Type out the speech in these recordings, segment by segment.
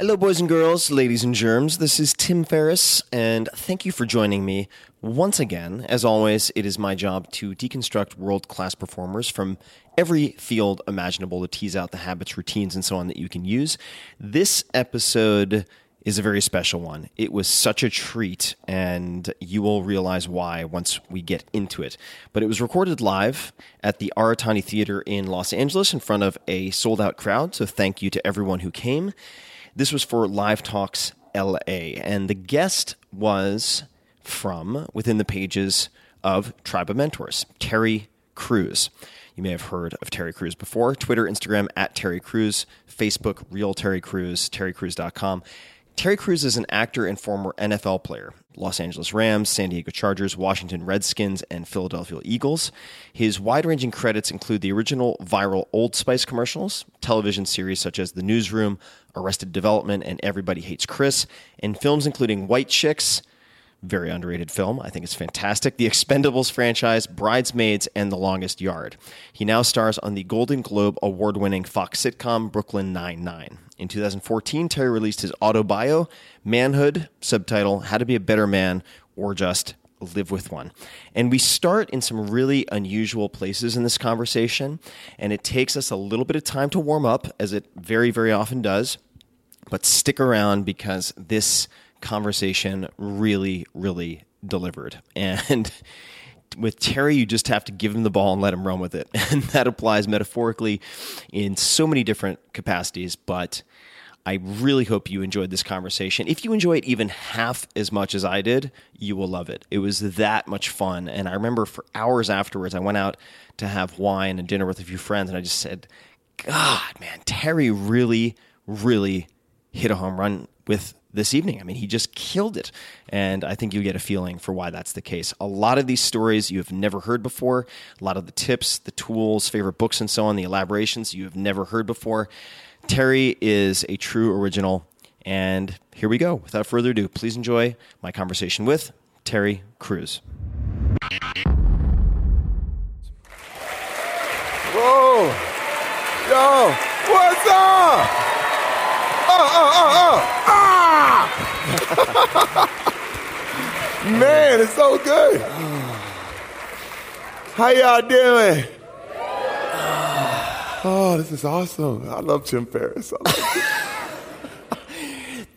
Hello, boys and girls, ladies and germs. This is Tim Ferriss, and thank you for joining me once again. As always, it is my job to deconstruct world class performers from every field imaginable to tease out the habits, routines, and so on that you can use. This episode is a very special one. It was such a treat, and you will realize why once we get into it. But it was recorded live at the Aratani Theater in Los Angeles in front of a sold out crowd, so thank you to everyone who came. This was for Live Talks LA, and the guest was from within the pages of Tribe of Mentors, Terry Crews. You may have heard of Terry Crews before. Twitter, Instagram, at Terry Crews, Facebook, Real Terry Crews, terrycrews.com. Terry Crews is an actor and former NFL player. Los Angeles Rams, San Diego Chargers, Washington Redskins, and Philadelphia Eagles. His wide ranging credits include the original viral Old Spice commercials, television series such as The Newsroom, Arrested Development, and Everybody Hates Chris, and films including White Chicks, very underrated film. I think it's fantastic. The Expendables franchise, Bridesmaids, and The Longest Yard. He now stars on the Golden Globe award winning Fox sitcom Brooklyn Nine-Nine. In 2014, Terry released his autobio, Manhood, subtitle How to Be a Better Man or Just Live with One. And we start in some really unusual places in this conversation, and it takes us a little bit of time to warm up, as it very, very often does. But stick around because this conversation really, really delivered. And with Terry, you just have to give him the ball and let him run with it. And that applies metaphorically in so many different capacities. But I really hope you enjoyed this conversation. If you enjoy it even half as much as I did, you will love it. It was that much fun. And I remember for hours afterwards, I went out to have wine and dinner with a few friends, and I just said, God, man, Terry really, really hit a home run with this evening. I mean, he just killed it. And I think you get a feeling for why that's the case. A lot of these stories you have never heard before, a lot of the tips, the tools, favorite books, and so on, the elaborations you have never heard before. Terry is a true original. And here we go. Without further ado, please enjoy my conversation with Terry Crews. Whoa! Yo! What's up? Oh! Ah! Man, it's so good. How y'all doing? Oh, this is awesome. I love Tim Ferriss.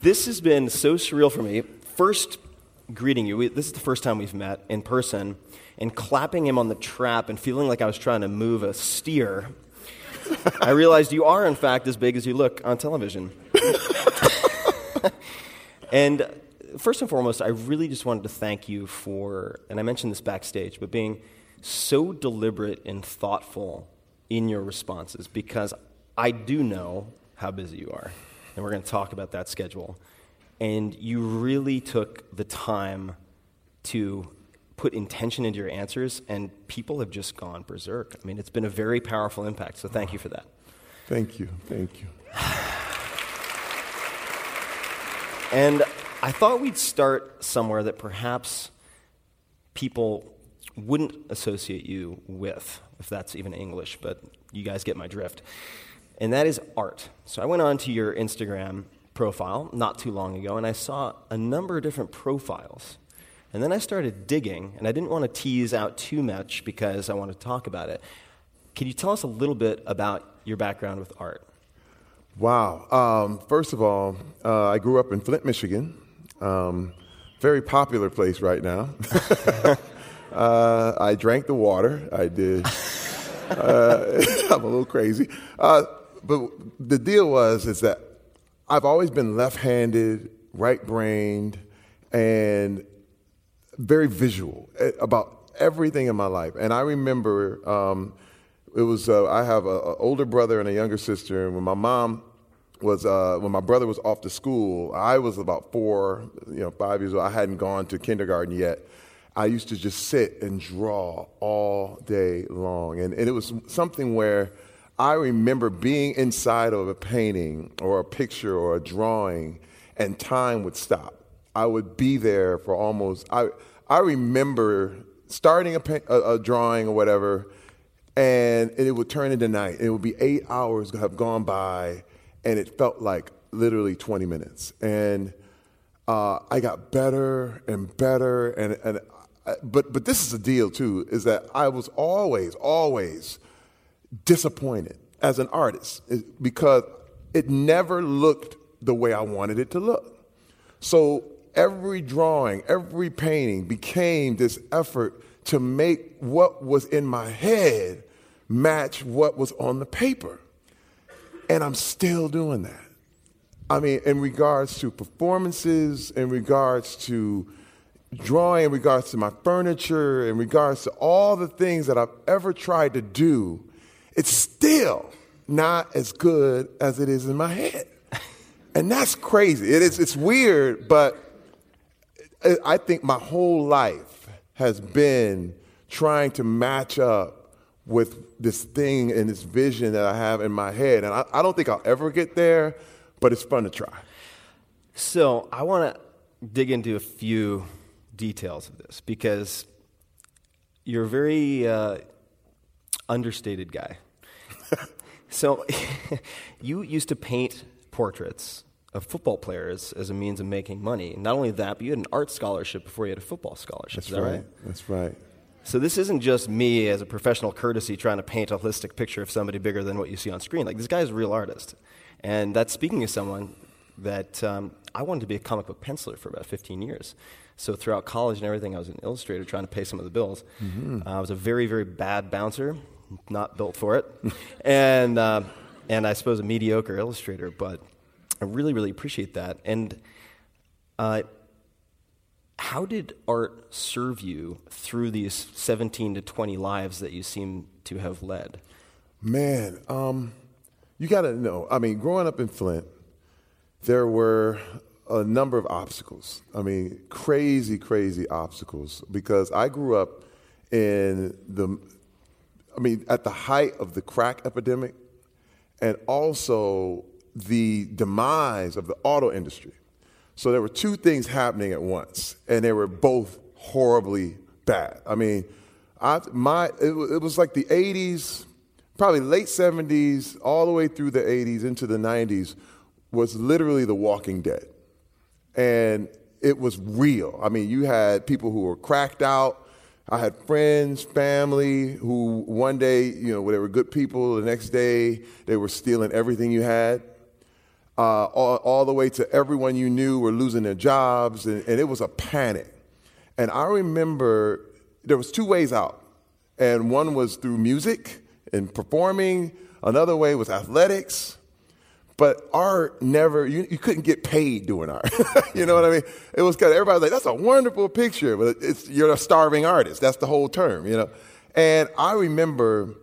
This has been so surreal for me. First, greeting you. We, this is the first time we've met in person, and clapping him on the trap and feeling like I was trying to move a steer. I realized you are, in fact, as big as you look on television. and first and foremost, I really just wanted to thank you for, and I mentioned this backstage, but being so deliberate and thoughtful in your responses because I do know how busy you are. And we're going to talk about that schedule. And you really took the time to put intention into your answers, and people have just gone berserk. I mean, it's been a very powerful impact, so thank you for that. Thank you. Thank you. And I thought we'd start somewhere that perhaps people wouldn't associate you with, if that's even English, but you guys get my drift. And that is art. So I went on to your Instagram profile not too long ago, and I saw a number of different profiles. And then I started digging, and I didn't want to tease out too much because I want to talk about it. Can you tell us a little bit about your background with art? Wow. Um, first of all, uh, I grew up in Flint, Michigan. Um, very popular place right now. uh, I drank the water. I did. Uh, I'm a little crazy. Uh, but the deal was is that I've always been left-handed, right-brained, and very visual eh, about everything in my life. And I remember um, it was uh, I have an older brother and a younger sister, and when my mom was uh, when my brother was off to school, I was about four, you know, five years old. I hadn't gone to kindergarten yet. I used to just sit and draw all day long, and, and it was something where I remember being inside of a painting or a picture or a drawing, and time would stop. I would be there for almost. I I remember starting a, a, a drawing or whatever, and it would turn into night. It would be eight hours have gone by, and it felt like literally 20 minutes. And uh, I got better and better, and and I, but but this is the deal too is that I was always always disappointed as an artist because it never looked the way I wanted it to look. So every drawing, every painting became this effort to make what was in my head match what was on the paper. And I'm still doing that. I mean, in regards to performances, in regards to drawing, in regards to my furniture, in regards to all the things that I've ever tried to do, it's still not as good as it is in my head. And that's crazy. It is, it's weird, but I think my whole life has been trying to match up with this thing and this vision that I have in my head. And I, I don't think I'll ever get there, but it's fun to try. So I want to dig into a few details of this because you're a very uh, understated guy. so you used to paint portraits of football players as a means of making money. Not only that, but you had an art scholarship before you had a football scholarship. That's Is that right. right? That's right. So this isn't just me as a professional courtesy trying to paint a holistic picture of somebody bigger than what you see on screen. Like this guy's a real artist, and that's speaking of someone that um, I wanted to be a comic book penciler for about 15 years. So throughout college and everything, I was an illustrator trying to pay some of the bills. Uh, I was a very, very bad bouncer, not built for it, and uh, and I suppose a mediocre illustrator. But I really, really appreciate that. And uh, how did art serve you through these 17 to 20 lives that you seem to have led? Man, um, you got to know. I mean, growing up in Flint, there were a number of obstacles. I mean, crazy, crazy obstacles because I grew up in the, I mean, at the height of the crack epidemic and also the demise of the auto industry. So there were two things happening at once, and they were both horribly bad. I mean, I, my, it, it was like the 80s, probably late 70s, all the way through the 80s into the 90s was literally The Walking Dead. And it was real. I mean, you had people who were cracked out. I had friends, family who one day, you know, they were good people. The next day, they were stealing everything you had. Uh, all, all the way to everyone you knew were losing their jobs, and, and it was a panic. And I remember there was two ways out, and one was through music and performing. Another way was athletics. But art never, you, you couldn't get paid doing art. you know what I mean? It was kind of, everybody was like, that's a wonderful picture, but it's, you're a starving artist. That's the whole term, you know? And I remember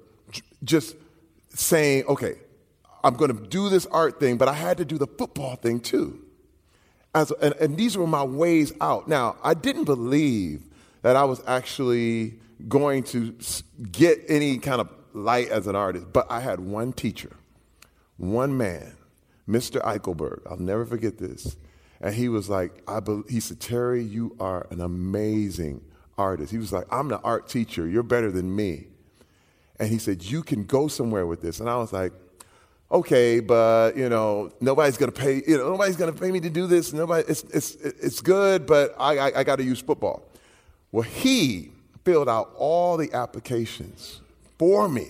just saying, okay, I'm going to do this art thing, but I had to do the football thing too. As, and, and these were my ways out. Now, I didn't believe that I was actually going to get any kind of light as an artist, but I had one teacher, one man, Mr. Eichelberg. I'll never forget this. And he was like, I bel he said, Terry, you are an amazing artist. He was like, I'm the art teacher. You're better than me. And he said, You can go somewhere with this. And I was like, Okay, but you know, nobody's gonna pay. You know, nobody's gonna pay me to do this. Nobody. It's it's it's good, but I I, I got to use football. Well, he filled out all the applications for me,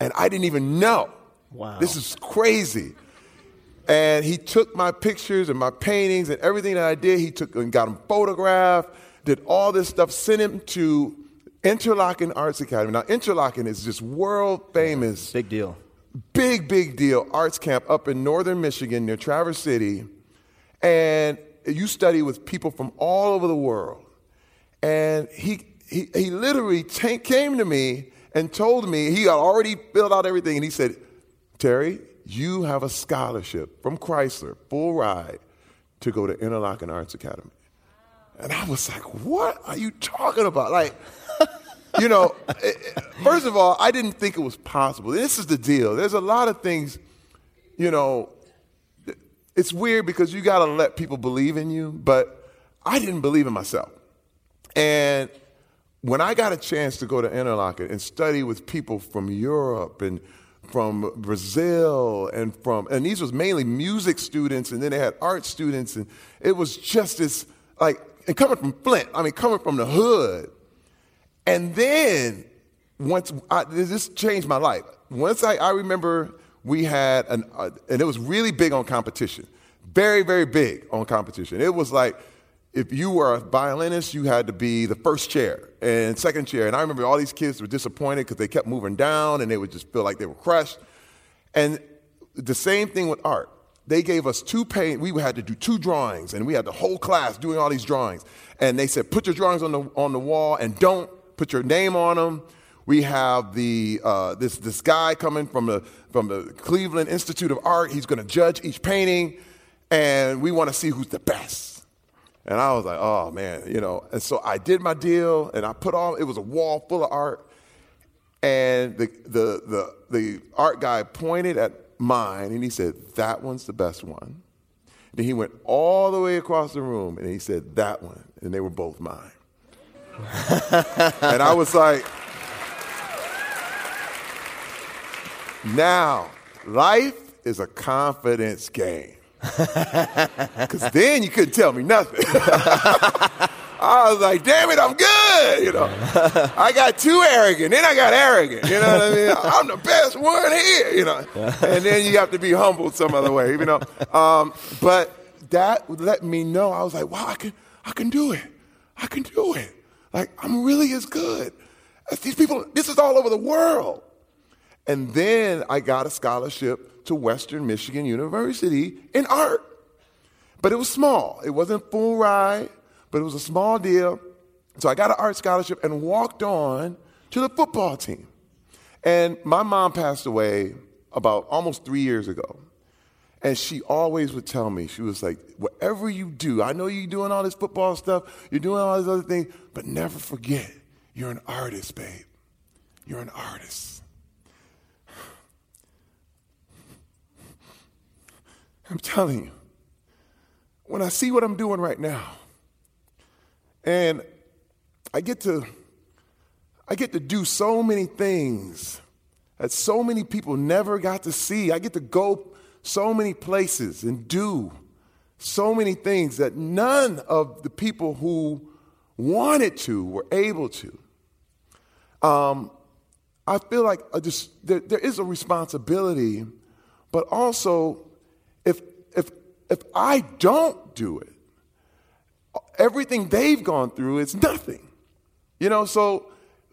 and I didn't even know. Wow. This is crazy. And he took my pictures and my paintings and everything that I did. He took and got them photographed, did all this stuff, sent him to Interlochen Arts Academy. Now, Interlochen is just world famous Big deal. Big, big deal arts camp up in northern Michigan near Traverse City. And you study with people from all over the world. And he, he, he literally ta- came to me and told me, he had already filled out everything. And he said, Terry, you have a scholarship from Chrysler, full ride, to go to Interlochen Arts Academy. And I was like, what are you talking about? Like, you know, eh, eh, first of all, I didn't think it was possible. This is the deal. There's a lot of things, you know, it's weird because you got to let people believe in you, but I didn't believe in myself. And when I got a chance to go to Interlochen and study with people from Europe and from Brazil and from, and these was mainly music students, and then they had art students, and it was just this, like, and coming from Flint, I mean, coming from the hood, and then once I, this changed my life. Once I, I remember we had an, uh, and it was really big on competition, very very big on competition. It was like if you were a violinist, you had to be the first chair and second chair. And I remember all these kids were disappointed because they kept moving down and they would just feel like they were crushed. And the same thing with art. They gave us two paint. We had to do two drawings, and we had the whole class doing all these drawings. And they said, put your drawings on the on the wall, and don't put your name on them. We have the uh, this this guy coming from the from the Cleveland Institute of Art. He's going to judge each painting, and we want to see who's the best. And I was like, oh man, you know. And so I did my deal, and I put all. It was a wall full of art, and the the the the art guy pointed at mine, and he said, "That one's the best one." Then he went all the way across the room, and he said, "That one," and they were both mine. and I was like, now life is a confidence game. Because then you couldn't tell me nothing. I was like, damn it, I'm good. You know, I got too arrogant. Then I got arrogant. You know what I mean? I'm the best one here. You know, and then you have to be humbled some other way. You know, um, but that let me know. I was like, wow, I can, I can do it. I can do it. Like I'm really as good as these people. This is all over the world. And then I got a scholarship to Western Michigan University in art. But it was small. It wasn't full ride, but it was a small deal. So I got an art scholarship and walked on to the football team. And my mom passed away about almost three years ago. And she always would tell me, she was like, whatever you do, I know you're doing all this football stuff, you're doing all these other things, but never forget, you're an artist, babe. You're an artist. I'm telling you, when I see what I'm doing right now, And I get to I get to do so many things that so many people never got to see. I get to go so many places and do so many things that none of the people who wanted to were able to. Um, I feel like I just there, there is a responsibility, but also if if if I don't do it, everything they've gone through is nothing. You know, so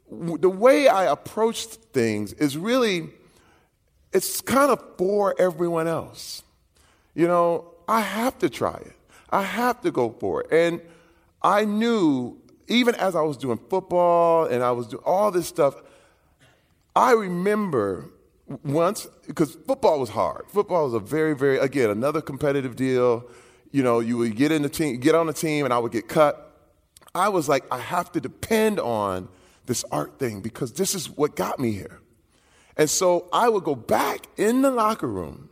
the way I approach things is really it's kind of for everyone else. You know, I have to try it. I have to go for it. And I knew even as I was doing football and I was doing all this stuff, I remember once because football was hard. Football was a very, very again another competitive deal. You know, you would get in the team, get on the team, and I would get cut. I was like, I have to depend on this art thing because this is what got me here. And so I would go back in the locker room,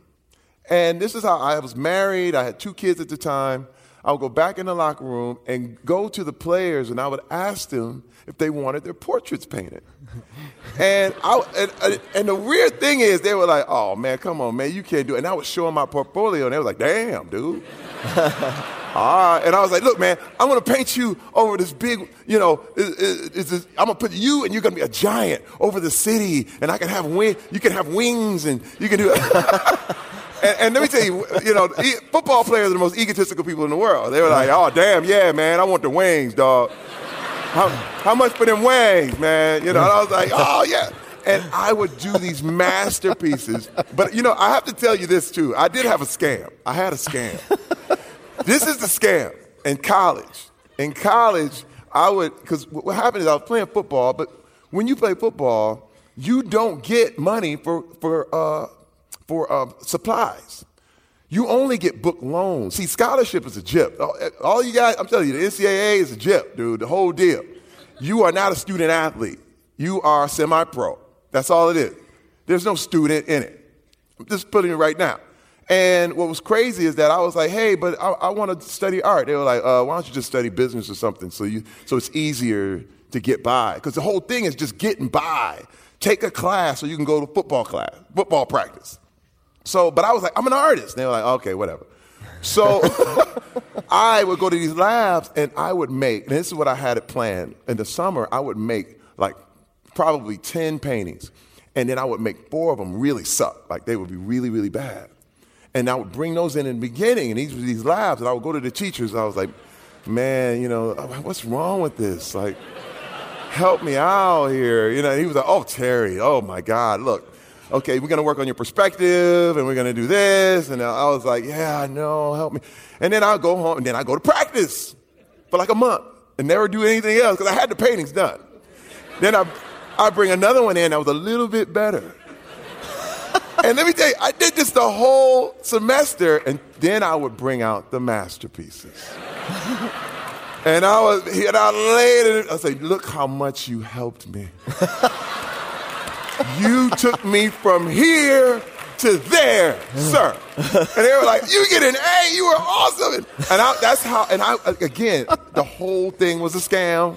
and this is how I was married. I had two kids at the time. I would go back in the locker room and go to the players, and I would ask them if they wanted their portraits painted. and, I, and, and the weird thing is, they were like, "Oh man, come on, man, you can't do it." And I would show them my portfolio, and they were like, "Damn, dude." Right. And I was like, look, man, I'm to paint you over this big, you know, is, is, I'm going to put you and you're to be a giant over the city. And I can have wing, you can have wings and you can do it. and, and, let me tell you, you know, football players are the most egotistical people in the world. They were like, oh, damn, yeah, man, I want the wings, dog. How, how much for them wings, man? You know, and I was like, oh, yeah. And I would do these masterpieces. But, you know, I have to tell you this, too. I did have a scam. I had a scam this is the scam in college. In college, I would, because what happened is I was playing football, but when you play football, you don't get money for, for, uh, for uh, supplies. You only get book loans. See, scholarship is a jip. All you guys, I'm telling you, the NCAA is a jip, dude, the whole deal. You are not a student athlete. You are semi pro. That's all it is. There's no student in it. I'm just putting it right now. And what was crazy is that I was like, hey, but I, I want to study art. They were like, uh, why don't you just study business or something so, you, so it's easier to get by? Because the whole thing is just getting by. Take a class so you can go to football class, football practice. So, but I was like, I'm an artist. And they were like, okay, whatever. So I would go to these labs and I would make, and this is what I had it planned. In the summer, I would make like probably 10 paintings. And then I would make four of them really suck. Like they would be really, really bad. And I would bring those in in the beginning, and these were these labs, and I would go to the teachers. I was like, man, you know, what's wrong with this? Like, help me out here. You know, he was like, oh, Terry, oh my God, look, okay, we're gonna work on your perspective, and we're gonna do this. And I was like, yeah, I know, help me. And then I'll go home, and then I go to practice for like a month and never do anything else because I had the paintings done. then I, I bring another one in that was a little bit better. And let me tell you, I did this the whole semester, and then I would bring out the masterpieces. and I was, and I laid it, I say, look how much you helped me. you took me from here to there, sir. And they were like, you get an A, you were awesome. And I, that's how, and I, again, the whole thing was a scam,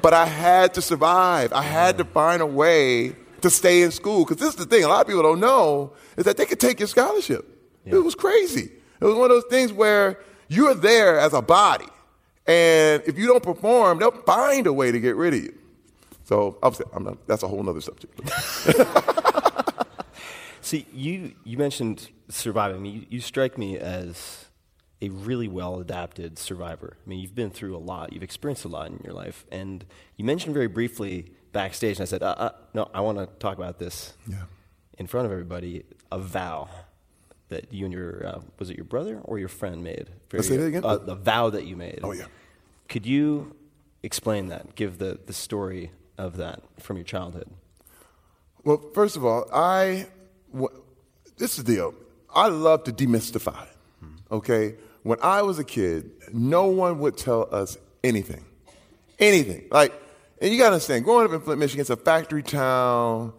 but I had to survive. I had to find a way to stay in school. Because this is the thing, a lot of people don't know is that they could take your scholarship. Yeah. It was crazy. It was one of those things where you're there as a body. And if you don't perform, they'll find a way to get rid of you. So I'm not, that's a whole other subject. See, you, you mentioned surviving. You, you strike me as a really well adapted survivor. I mean, you've been through a lot, you've experienced a lot in your life. And you mentioned very briefly backstage, and I said, uh, uh, "No, I want to talk about this yeah. in front of everybody." A vow that you and your uh, was it your brother or your friend made? Very, say that again. Uh, the vow that you made. Oh yeah. Could you explain that? Give the the story of that from your childhood. Well, first of all, I w- this is the deal. I love to demystify. Okay, when I was a kid, no one would tell us anything, anything like and you got to understand, growing up in Flint, Michigan, it's a factory town.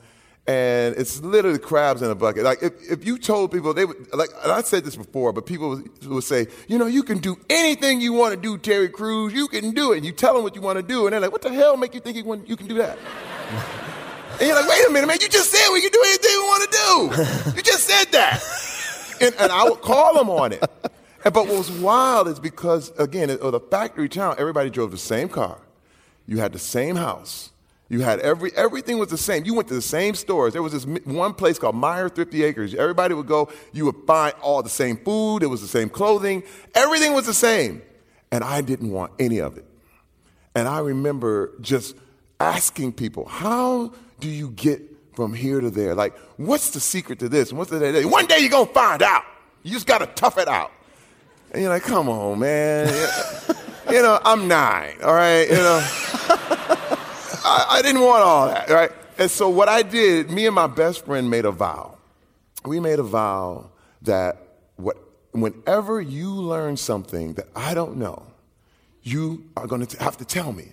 And it's literally crabs in a bucket. Like if, if you told people they would like, I said this before, but people would, would say, you know, you can do anything you want to do, Terry Crews. You can do it. And you tell them what you want to do, and they're like, what the hell make you think you, want, you can do that? and you're like, wait a minute, man, you just said we can do anything we want to do. You just said that. and, and I would call them on it. And, but what was wild is because again, of the factory town, everybody drove the same car. You had the same house. You had every everything was the same. You went to the same stores. There was this one place called Meijer Thrifty Acres. Everybody would go. You would find all the same food. It was the same clothing. Everything was the same, and I didn't want any of it. And I remember just asking people, "How do you get from here to there? Like, what's the secret to this? What's the day? One day you're gonna find out. You just gotta tough it out." And you're like, "Come on, man." you know, I'm nine. All right, you know. I, I didn't want all that, right? And so what I did, me and my best friend made a vow. We made a vow that what, whenever you learn something that I don't know, you are going to have to tell me.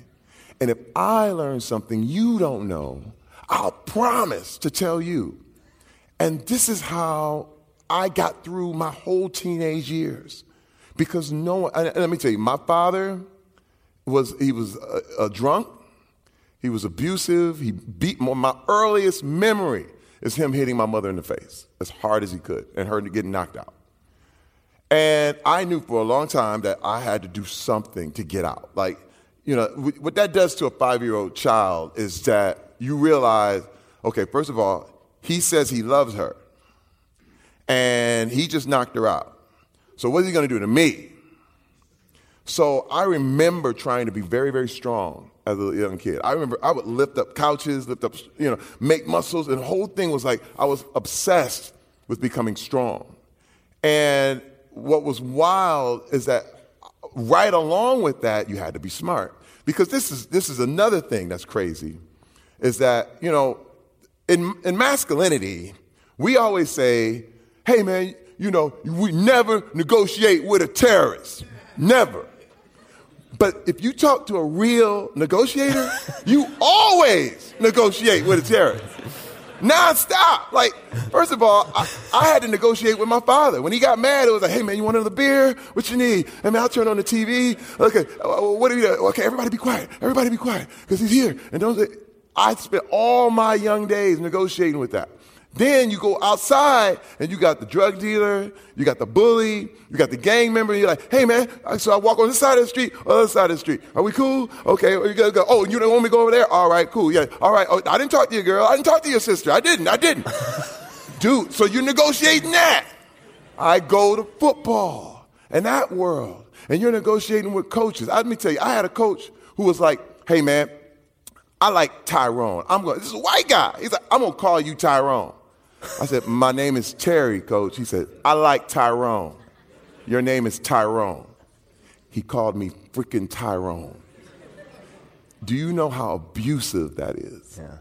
And if I learn something you don't know, I'll promise to tell you. And this is how I got through my whole teenage years. Because no one, let me tell you, my father was, he was a, a drunk. He was abusive. He beat my earliest memory is him hitting my mother in the face as hard as he could and her getting knocked out. And I knew for a long time that I had to do something to get out. Like, you know, what that does to a five year old child is that you realize, okay, first of all, he says he loves her, and he just knocked her out. So, what is he going to do to me? So, I remember trying to be very, very strong as a young kid. I remember I would lift up couches, lift up, you know, make muscles, and the whole thing was like I was obsessed with becoming strong. And what was wild is that right along with that, you had to be smart. Because this is this is another thing that's crazy, is that, you know, in in masculinity, we always say, hey man, you know, we never negotiate with a terrorist. Never. But if you talk to a real negotiator, you always negotiate with a terrorist. Non-stop. Like, first of all, I, I, had to negotiate with my father. When he got mad, it was like, hey man, you want another beer? What you need? And man, I'll turn on the TV. Okay, uh, what do you Okay, everybody be quiet. Everybody be quiet. Because he's here. And don't say, I spent all my young days negotiating with that. Then you go outside and you got the drug dealer, you got the bully, you got the gang member, you're like, hey man, so I walk on this side of the street, other side of the street. Are we cool? Okay, you gotta go. Oh, you don't want me to go over there? All right, cool. Yeah. All right. Oh, I didn't talk to your girl. I didn't talk to your sister. I didn't. I didn't. Dude, so you're negotiating that. I go to football and that world. And you're negotiating with coaches. Let me tell you, I had a coach who was like, hey man, I like Tyrone. I'm going, this is a white guy. He's like, I'm gonna call you Tyrone. I said, My name is Terry, coach. He said, I like Tyrone. Your name is Tyrone. He called me freaking Tyrone. Do you know how abusive that is? Yeah.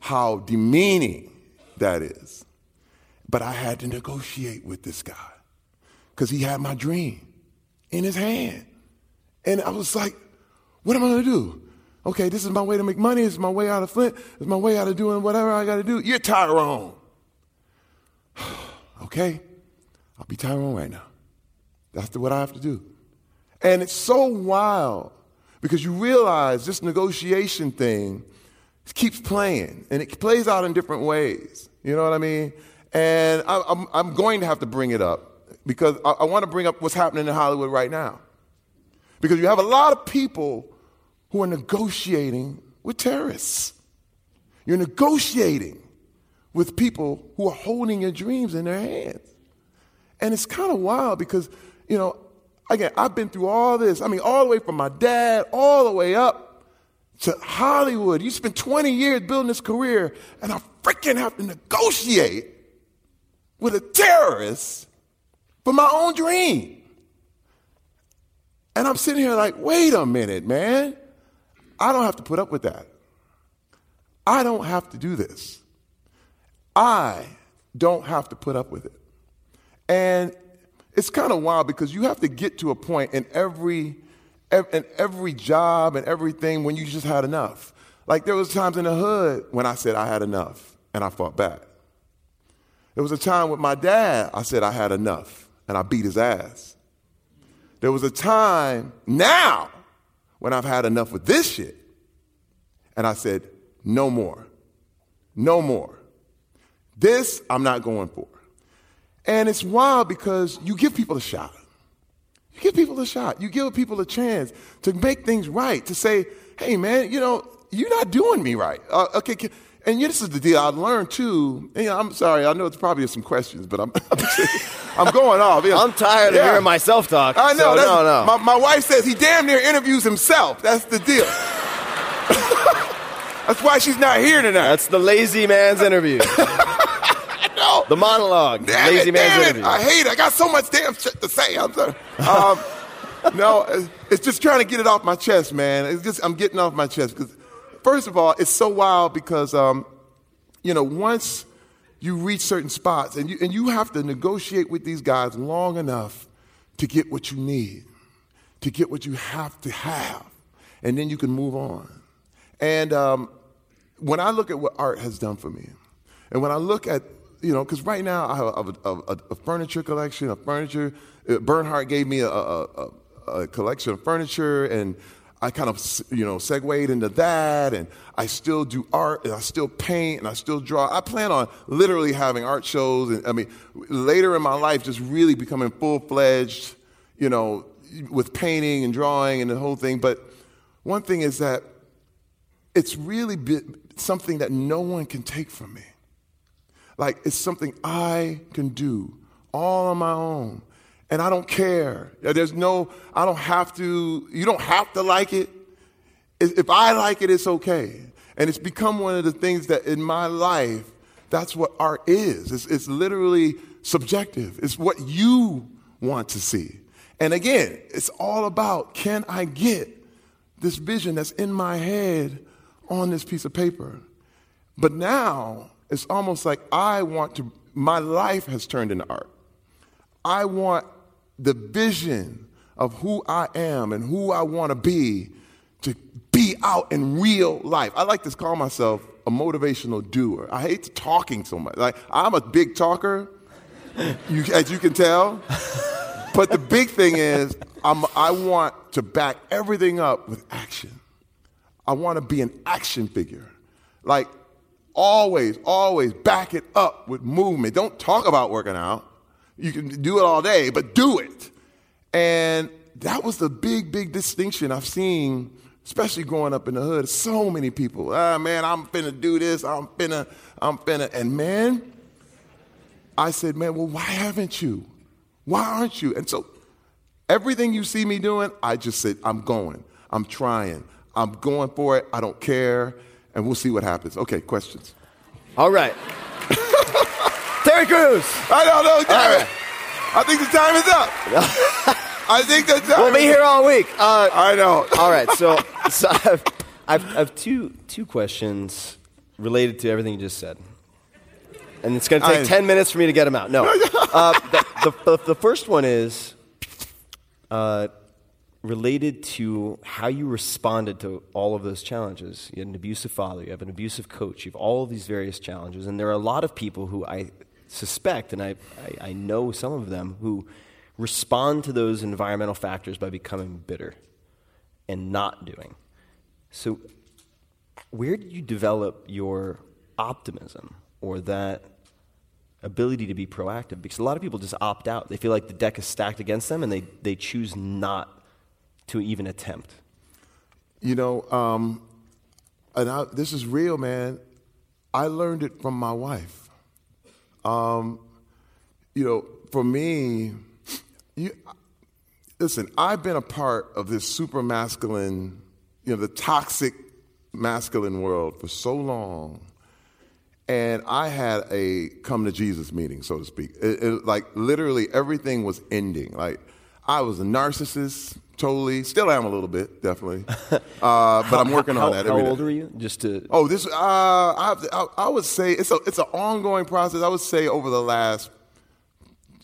How demeaning that is. But I had to negotiate with this guy because he had my dream in his hand. And I was like, what am I going to do? Okay, this is my way to make money. This is my way out of Flint. This is my way out of doing whatever I got to do. You're Tyrone. okay, I'll be Tyrone right now. That's what I have to do. And it's so wild because you realize this negotiation thing keeps playing and it plays out in different ways. You know what I mean? And I, am I'm going to have to bring it up because I, I want to bring up what's happening in Hollywood right now. Because you have a lot of people who are negotiating with terrorists. You're negotiating with people who are holding your dreams in their hands. And it's kind of wild because, you know, again, I've been through all this. I mean, all the way from my dad, all the way up to Hollywood. You spend 20 years building this career, and I freaking have to negotiate with a terrorist for my own dream. And I'm sitting here like, wait a minute, man. I don't have to put up with that. I don't have to do this. I don't have to put up with it. And it's kind of wild because you have to get to a point in every in every job and everything when you just had enough. Like there was times in the hood when I said I had enough. and I fought back. There was a time with my dad, I said I had enough, and I beat his ass. There was a time now when I've had enough with this shit, and I said, no more. No more. This I'm not going for. And it's wild because you give people a shot. You give people a shot. You give people a chance to make things right, to say, hey, man, you know, you're not doing me right. Uh, okay, can, and this is the deal I learned too. You know, I'm sorry, I know it's probably some questions, but I'm, I'm, going off. You know. I'm tired Yeah. of hearing myself talk. I know. so no, no. My, my wife says he damn near interviews himself. That's the deal. that's why she's not here tonight. That's the lazy man's interview. the monologue. Damn lazy it, man's damn it. I hate it. I got so much damn shit to say. I'm sorry. Um, no, it's- it's just trying to get it off my chest, man. It's just I'm getting off my chest because, first of all, it's so wild because, um, you know, once you reach certain spots and you and you have to negotiate with these guys long enough to get what you need, to get what you have to have, and then you can move on. And um, when I look at what art has done for me, and when I look at, you know, because right now I have a, a, a, furniture collection, a furniture. Uh, Bernhardt gave me a, a, a, collection of furniture, and I kind of, you know, segued into that, and I still do art, and I still paint, and I still draw. I plan on literally having art shows, and I mean, later in my life, just really becoming full fledged, you know, with painting and drawing and the whole thing. But one thing is that it's really something that no one can take from me. Like it's something I can do all on my own. And I don't care. There's no, I don't have to, you don't have to like it. If I like it, it's okay. And it's become one of the things that in my life, that's what art is. It's, it's literally subjective. It's what you want to see. And again, it's all about can I get this vision that's in my head on this piece of paper? But now it's almost like I want to, my life has turned into art. I want the vision of who I am and who I want to be to be out in real life. I like to call myself a motivational doer. I hate talking so much. Like I'm a big talker, you, as you can tell. But the big thing is, I'm, I want to back everything up with action. I want to be an action figure. Like, always, always back it up with movement. Don't talk about working out. You can do it all day, but do it. And that was the big, big distinction I've seen, especially growing up in the hood. So many people, ah, man, I'm finna do this, I'm finna, I'm finna. And man, I said, man, well, why haven't you? Why aren't you? And so everything you see me doing, I just said, I'm going. I'm trying. I'm going for it. I don't care. And we'll see what happens. Okay, questions. All right. Terry Crews. I don't know, All. I think the time is up. I think the time We'll be here all week. Uh, I know. all right. So, so I've, I've, I have two, two questions related to everything you just said. And it's going to take I- 10 minutes for me to get them out. No. Uh, the, the, the, the first one is uh, related to how you responded to all of those challenges. You had an abusive father, you have an abusive coach, you have all of these various challenges. And there are a lot of people who I suspect, and I, I, I know some of them, who respond to those environmental factors by becoming bitter and not doing. So, where did you develop your optimism or that ability to be proactive? Because a lot of people just opt out. They feel like the deck is stacked against them and they, they choose not to even attempt. You know, um, and I, this is real, man. I learned it from my wife. Um, you know, for me, you, listen, I've been a part of this super masculine, you know, the toxic masculine world for so long. And I had a come to Jesus meeting, so to speak. It, it- like literally everything was ending. Like I was a narcissist, totally. Still am a little bit, definitely. Uh, but I'm working how, on that. How every day. old were you? Just to. Oh, this. Uh, I, I, I would say it's a it's an ongoing process. I would say over the last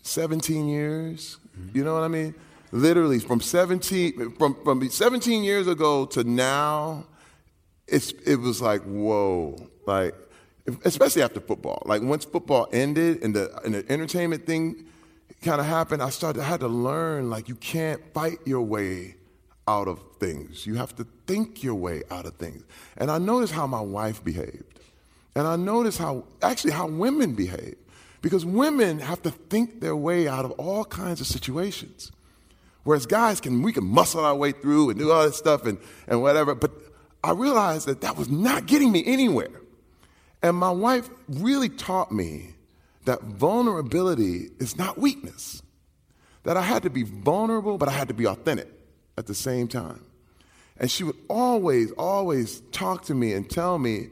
17 years. You know what I mean? Literally from 17 from from 17 years ago to now, it's it was like whoa. Like especially after football. Like once football ended and the and the entertainment thing kind of happened, I started I had to learn like you can't fight your way out of things. You have to think your way out of things. And I noticed how my wife behaved. And I noticed how actually how women behave. Because women have to think their way out of all kinds of situations. Whereas guys can we can muscle our way through and do all this stuff and, and whatever. But I realized that that was not getting me anywhere. And my wife really taught me that vulnerability is not weakness. That I had to be vulnerable, but I had to be authentic at the same time. And she would always, always talk to me and tell me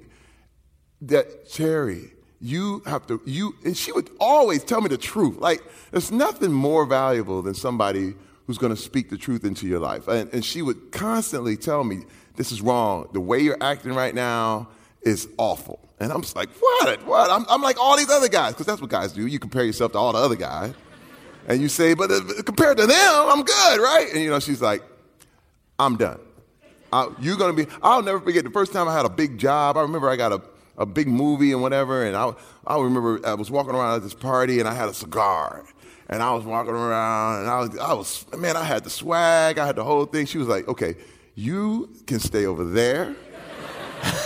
that, Terry, you have to, you, and she would always tell me the truth. Like, there's nothing more valuable than somebody who's going to speak the truth into your life. And, and she would constantly tell me, this is wrong. The way you're acting right now is awful. And I'm just like, what? What? I'm, I'm like all these other guys, because that's what guys do. You compare yourself to all the other guys. And you say, but uh, compared to them, I'm good, right? And you know, she's like, I'm done. I, you're going to be, I'll never forget the first time I had a big job. I remember I got a, a big movie and whatever. And I, I remember I was walking around at this party and I had a cigar. And I was walking around and I was, I was, man, I had the swag, I had the whole thing. She was like, okay, you can stay over there.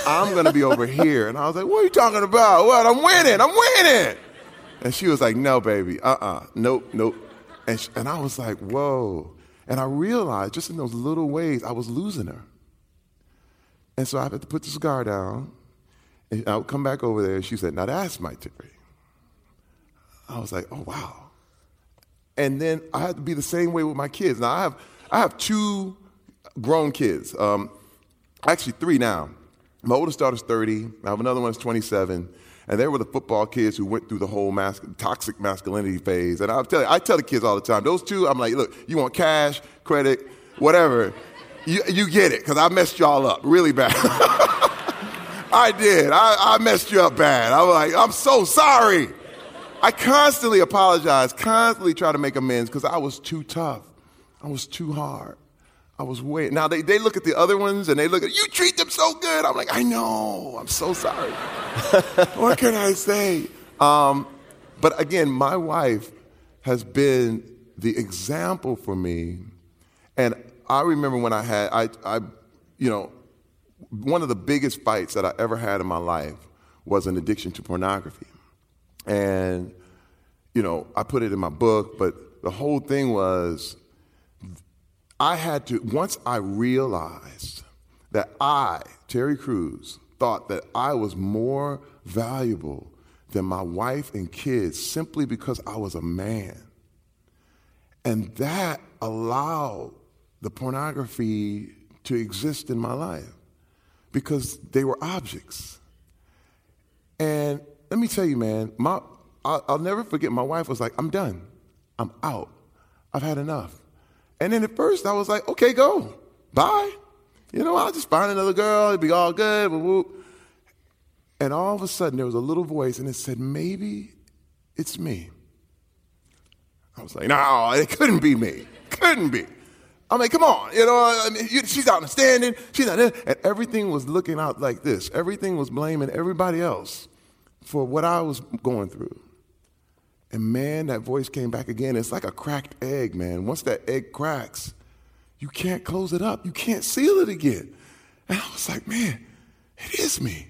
I'm going to be over here. And I was like, what are you talking about? What? I'm winning. I'm winning. And she was like, no, baby. Uh-uh. Nope, nope. And, she, and I was like, whoa. And I realized just in those little ways, I was losing her. And so I had to put the cigar down. And I would come back over there. And she said, now that's my Terry. I was like, oh, wow. And then I had to be the same way with my kids. Now I have, I have two grown kids. Um, actually, three now. My oldest daughter's 30. I have another one that's 27. And they were the football kids who went through the whole mas- toxic masculinity phase. And I tell you, I tell the kids all the time, those two, I'm like, look, you want cash, credit, whatever, you, you get it, because I messed y'all up really bad. I did. I, I messed you up bad. I was like, I'm so sorry. I constantly apologize, constantly try to make amends because I was too tough. I was too hard. I was way. Now they, they look at the other ones and they look at you treat them so good. I'm like, I know. I'm so sorry. what can I say? Um, but again, my wife has been the example for me. And I remember when I had I, I you know, one of the biggest fights that I ever had in my life was an addiction to pornography. And, you know, I put it in my book, but the whole thing was I had to, once I realized that I, Terry Crews, thought that I was more valuable than my wife and kids simply because I was a man. And that allowed the pornography to exist in my life because they were objects. And let me tell you, man, my, I'll, I'll never forget my wife was like, I'm done. I'm out. I've had enough. And then at first I was like, okay, go. Bye. You know, I'll just find another girl. It'll be all good. And all of a sudden there was a little voice and it said, maybe it's me. I was like, no, it couldn't be me. Couldn't be. I mean, come on. You know, I mean, she's out in the standing. She's not there. And everything was looking out like this. Everything was blaming everybody else for what I was going through. And man, that voice came back again. It's like a cracked egg, man. Once that egg cracks, you can't close it up. You can't seal it again. And I was like, man, it is me.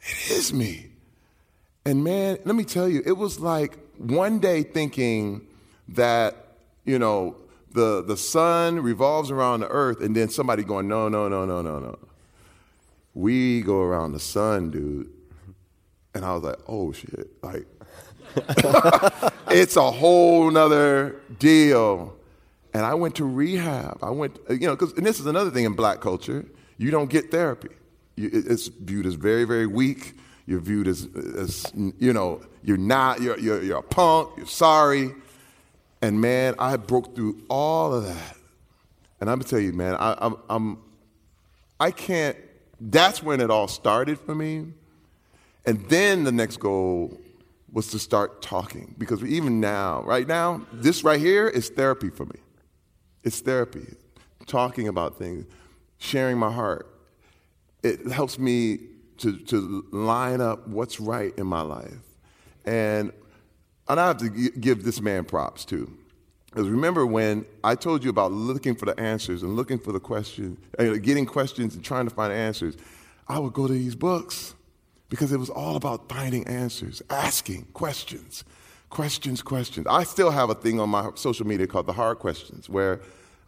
It is me. And man, let me tell you, it was like one day thinking that, you know, the, the sun revolves around the earth, and then somebody going, no, no, no, no, no, no. We go around the sun, dude. And I was like, oh shit. Like, it's a whole nother deal. And I went to rehab. I went, you know, because, and this is another thing in black culture you don't get therapy. You, it's viewed as very, very weak. You're viewed as, as you know, you're not, you're, you're, you're a punk, you're sorry. And man, I broke through all of that. And I'm gonna tell you, man, I, I'm, I'm, I can't, that's when it all started for me. And then the next goal was to start talking because even now, right now, this right here is therapy for me. It's therapy. Talking about things, sharing my heart. It helps me to, to line up what's right in my life. And, and I have to gi- give this man props too. Because remember when I told you about looking for the answers and looking for the question, uh, getting questions and trying to find answers, I would go to these books because it was all about finding answers, asking questions, questions, questions. I still have a thing on my social media called the hard questions where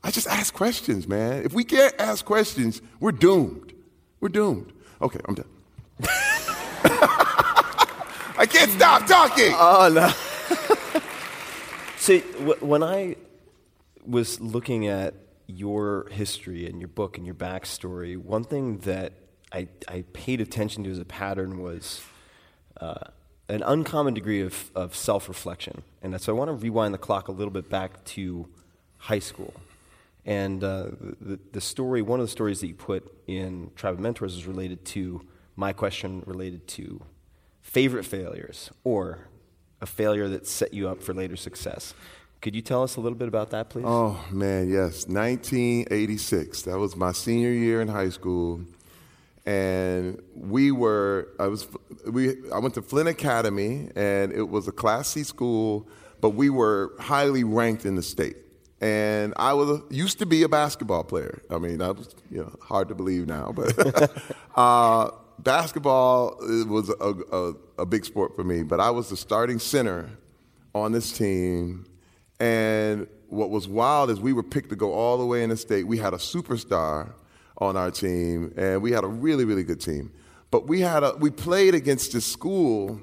I just ask questions, man. If we can't ask questions, we're doomed. We're doomed. Okay, I'm done. I can't stop talking. Oh no. See, wh- when I was looking at your history and your book and your backstory, one thing that I, I paid attention to as a pattern was uh, an uncommon degree of, of self reflection. And so I want to rewind the clock a little bit back to high school. And uh, the, the story, one of the stories that you put in Tribe of Mentors is related to my question related to favorite failures or a failure that set you up for later success. Could you tell us a little bit about that, please? Oh man, yes, 1986. That was my senior year in high school, and we were. I was. We. I went to Flint Academy, and it was a Class C school, but we were highly ranked in the state. And I was used to be a basketball player. I mean, that was you know hard to believe now, but uh, basketball was a, a, a big sport for me. But I was the starting center on this team. And what was wild is we were picked to go all the way in the state. We had a superstar on our team, and we had a really, really good team. But we had a, we played against a school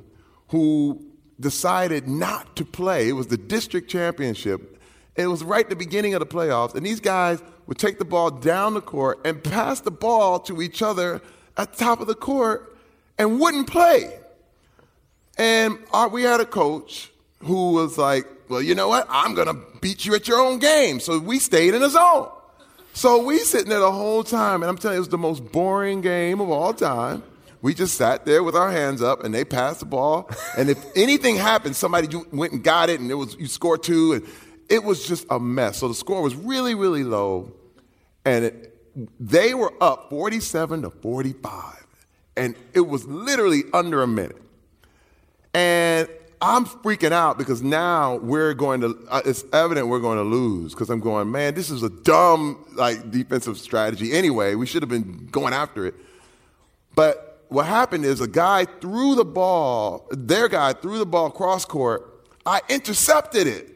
who decided not to play. It was the district championship. It was right at the beginning of the playoffs, and these guys would take the ball down the court and pass the ball to each other at the top of the court and wouldn't play. And our, we had a coach who was like, well, you know what? I'm going to beat you at your own game. So we stayed in the zone. So we sitting there the whole time, and I'm telling you, it was the most boring game of all time. We just sat there with our hands up, and they passed the ball. And if anything happened, somebody went and got it, and it was you scored two, and it was just a mess. So the score was really, really low, and it, they were up 47 to 45, and it was literally under a minute. And I'm freaking out because now we're going to, uh, it's evident we're going to lose because I'm going, man, this is a dumb like defensive strategy anyway. We should have been going after it. But what happened is a guy threw the ball, their guy threw the ball cross court. I intercepted it.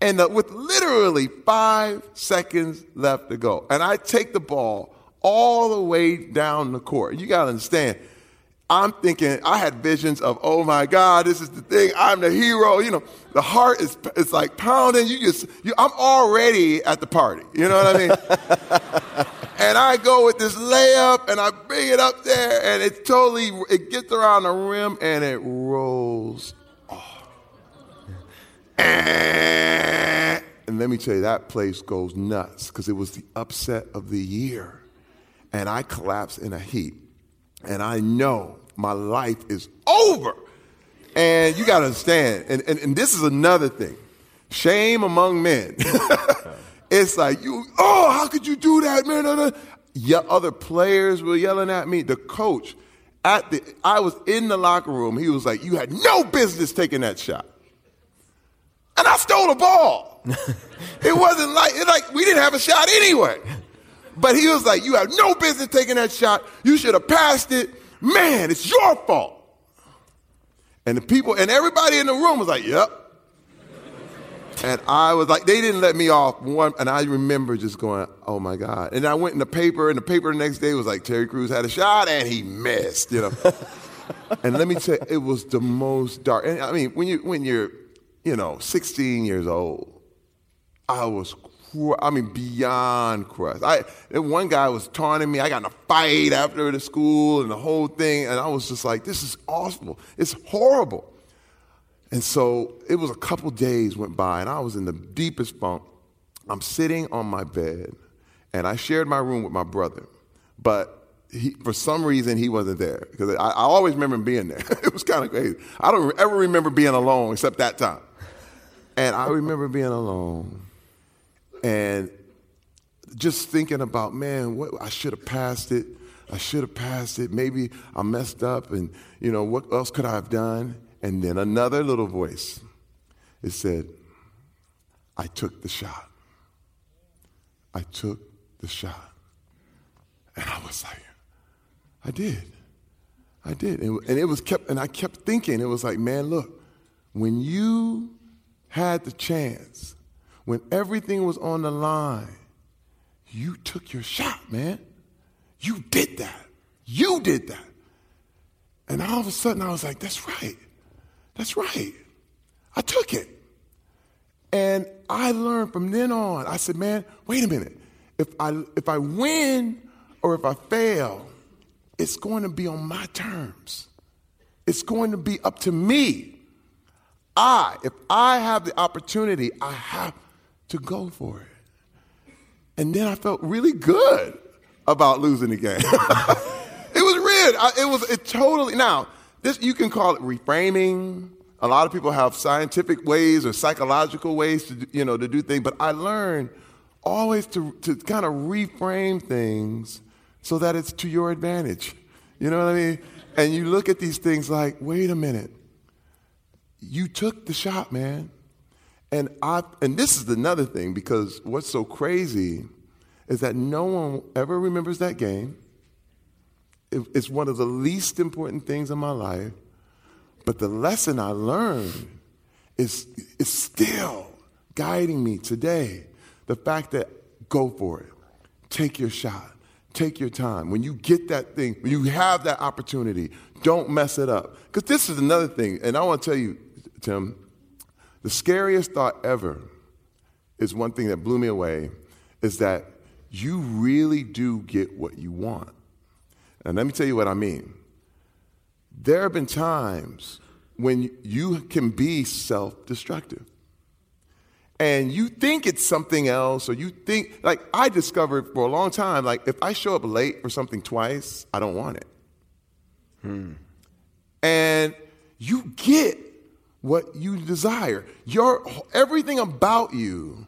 And uh, with literally five seconds left to go. And I take the ball all the way down the court. You got to understand. I'm thinking, I had visions of, oh my God, this is the thing. I'm the hero. You know, the heart is, it's like pounding. You just, you, I'm already at the party. You know what I mean? and I go with this layup and I bring it up there and it totally, it gets around the rim and it rolls off. And let me tell you, that place goes nuts because it was the upset of the year. And I collapse in a heap and I know my life is over. And you got to understand, and, and, and this is another thing shame among men. it's like, you, oh, how could you do that, man? Yeah, other players were yelling at me. The coach, at the, I was in the locker room. He was like, you had no business taking that shot. And I stole the ball. it wasn't like, it like we didn't have a shot anyway. But he was like, You have no business taking that shot. You should have passed it. Man, it's your fault. And the people, and everybody in the room was like, Yep. And I was like, they didn't let me off one. And I remember just going, oh my God. And I went in the paper, and the paper the next day was like, Terry Crews had a shot and he missed, you know. and let me tell you, it was the most dark. And I mean, when, you, when you're, you know, 16 years old, I was I mean, beyond crushed. I one guy was taunting me. I got in a fight after the school and the whole thing, and I was just like, "This is awful. It's horrible." And so it was a couple days went by, and I was in the deepest funk. I'm sitting on my bed, and I shared my room with my brother, but he, for some reason he wasn't there because I, I always remember him being there. it was kind of crazy. I don't ever remember being alone except that time, and I remember being alone and just thinking about, man, what, I should have passed it. I should have passed it. Maybe I messed up, and you know what else could I have done? And then another little voice. It said, I took the shot. I took the shot. And I was like, I did. I did. And, and it was kept, and I kept thinking, it was like, man, look, when you had the chance, when everything was on the line, you took your shot, man. You did that. You did that. And all of a sudden, I was like, that's right. That's right. I took it. And I learned from then on, I said, man, wait a minute. If I, if I win or if I fail, it's going to be on my terms. It's going to be up to me. I, if I have the opportunity, I have to go for it. And then I felt really good about losing the game. it was weird. I, it was it totally. Now, this you can call it reframing. A lot of people have scientific ways or psychological ways to you know to do things, but I learned always to to kind of reframe things so that it's to your advantage. You know what I mean? And you look at these things like, wait a minute, you took the shot, man. And I and this is another thing because what's so crazy is that no one ever remembers that game. It- it's one of the least important things in my life. But the lesson I learned is, is still guiding me today. The fact that go for it, take your shot, take your time. When you get that thing, when you have that opportunity, don't mess it up. Because this is another thing, and I want to tell you, Tim, the scariest thought ever is one thing that blew me away is that you really do get what you want. And let me tell you what I mean. There have been times when you can be self destructive. And you think it's something else, or you think, like I discovered for a long time, like if I show up late for something twice, I don't want it. Hmm. And you get what you desire. Your everything about you,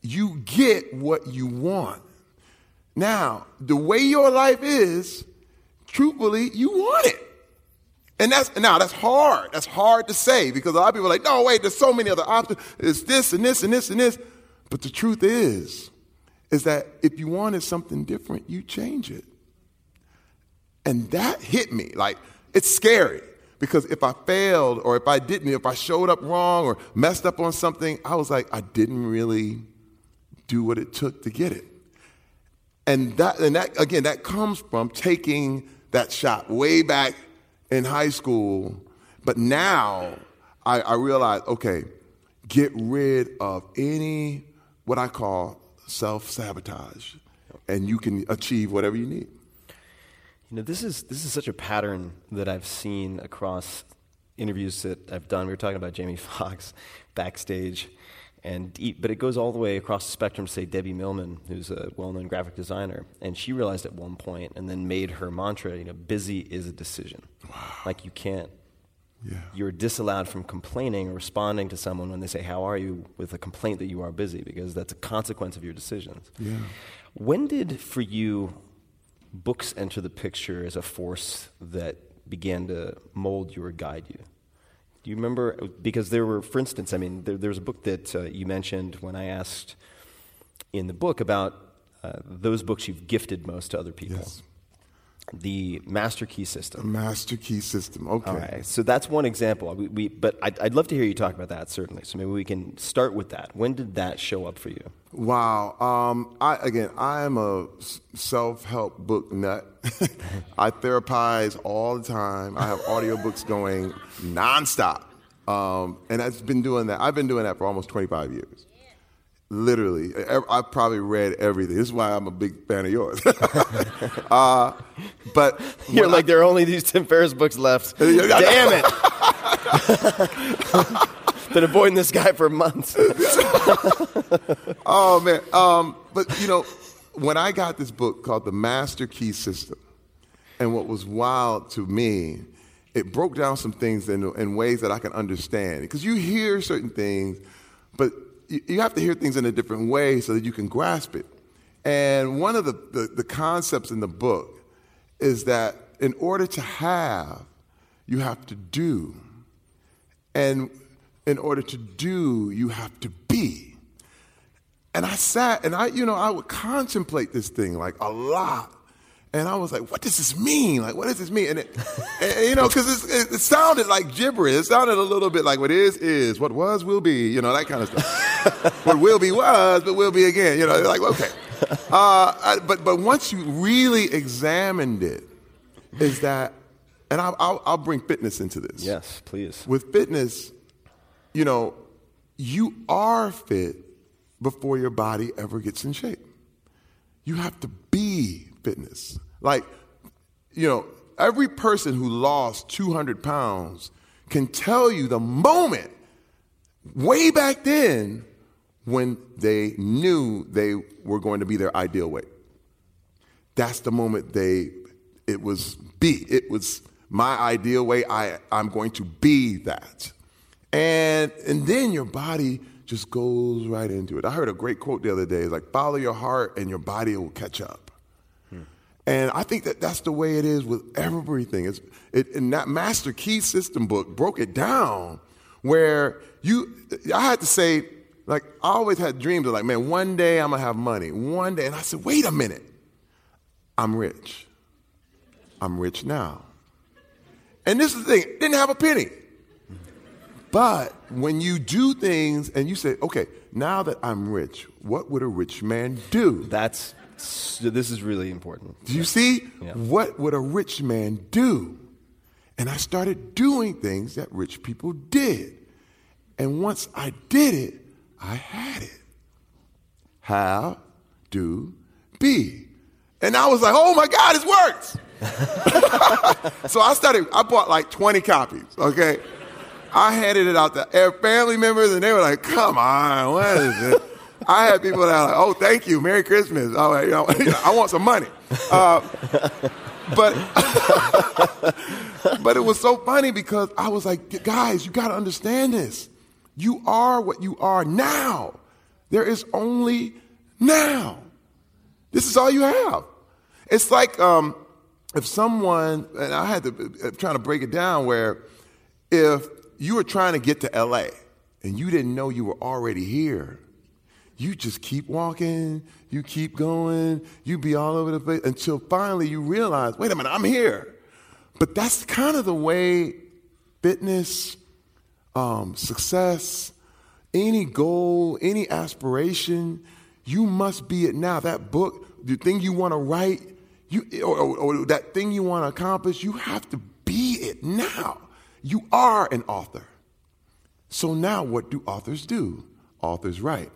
you get what you want. Now, the way your life is, truthfully, you want it. And that's now that's hard. That's hard to say because a lot of people are like, no, wait, there's so many other options. It's this and this and this and this. But the truth is, is that if you wanted something different, you change it. And that hit me. Like, it's scary because if I failed or if I didn't, if I showed up wrong or messed up on something, I was like, I didn't really do what it took to get it. And that, and that again, that comes from taking that shot way back in high school. But now I, I realize, okay, get rid of any what I call self sabotage, and you can achieve whatever you need. You know, this is this is such a pattern that I've seen across interviews that I've done. We were talking about Jamie Foxx backstage, and but it goes all the way across the spectrum. Say Debbie Millman, who's a well-known graphic designer, and she realized at one point, and then made her mantra. You know, busy is a decision. Like you can't. Yeah. You're disallowed from complaining or responding to someone when they say, "How are you?" with a complaint that you are busy, because that's a consequence of your decisions. Yeah. When did, for you, books enter the picture as a force that began to mold you or guide you? Do you remember? Because there were, for instance, I mean, there, there was a book that uh, you mentioned when I asked in the book about uh, those books you've gifted most to other people. Yes. The Master Key System. The master key system. Okay. All right, so that's one example. We, we, but I'd, I'd love to hear you talk about that, certainly. So maybe we can start with that. When did that show up for you? Wow. Um, I again, I am a self-help book nut. I therapize all the time. I have audiobooks going nonstop, um, and I've been doing that. I've been doing that for almost 25 years. Literally, I, have probably read everything. This is why I'm a big fan of yours. uh, but You're like, I- there are only these Tim Ferriss books left. Damn it! Been avoiding this guy for months. Oh man, um, but you know, when I got this book called The Master Key System, and what was wild to me, it broke down some things in, in ways that I can understand. Because you hear certain things, but you, you have to hear things in a different way so that you can grasp it. And one of the, the, the concepts in the book is that in order to have, you have to do. And in order to do, you have to be. And I sat and I, you know, I would contemplate this thing like a lot. And I was like, what does this mean? Like, what does this mean? And, it, and you know, because it, it sounded like gibberish. It sounded a little bit like what is, is. What was, will be. You know, that kind of stuff. what will be was, but will be again. You know, like, okay. Uh, but, but once you really examined it, is that, and I'll, I'll, I'll bring fitness into this. Yes, please. With fitness, you know, you are fit before your body ever gets in shape. You have to be fitness. Like, you know, every person who lost 200 pounds can tell you the moment way back then when they knew they were going to be their ideal weight. That's the moment they, it was be. It was my ideal weight. I, I'm going to be that. And, and then your body just goes right into it. I heard a great quote the other day. It's like, follow your heart and your body will catch up. Hmm. And I think that that's the way it is with everything. It's, it, and that Master Key System book broke it down where you, I had to say, like, I always had dreams of like, man, one day I'm gonna have money. One day. And I said, wait a minute. I'm rich. I'm rich now. And this is the thing, didn't have a penny. But when you do things and you say, okay, now that I'm rich, what would a rich man do? That's this is really important. Do you see? Yeah. What would a rich man do? And I started doing things that rich people did. And once I did it, I had it. How do be? And I was like, oh my God, it works. so I started, I bought like 20 copies, okay? I handed it out to family members, and they were like, "Come on, what is it?" I had people that were like, "Oh, thank you, Merry Christmas." Oh, you know, I want some money. Uh, but but it was so funny because I was like, "Guys, you got to understand this. You are what you are now. There is only now. This is all you have." It's like um, if someone, and I had to uh, trying to break it down, where if you were trying to get to LA and you didn't know you were already here, you just keep walking, you keep going, you be all over the place until finally you realize, wait a minute, I'm here. But that's kind of the way fitness, um, success, any goal, any aspiration, you must be it now. That book, the thing you want to write, you, or, or, or that thing you want to accomplish, you have to be it now. You are an author. So now what do authors do? Authors write.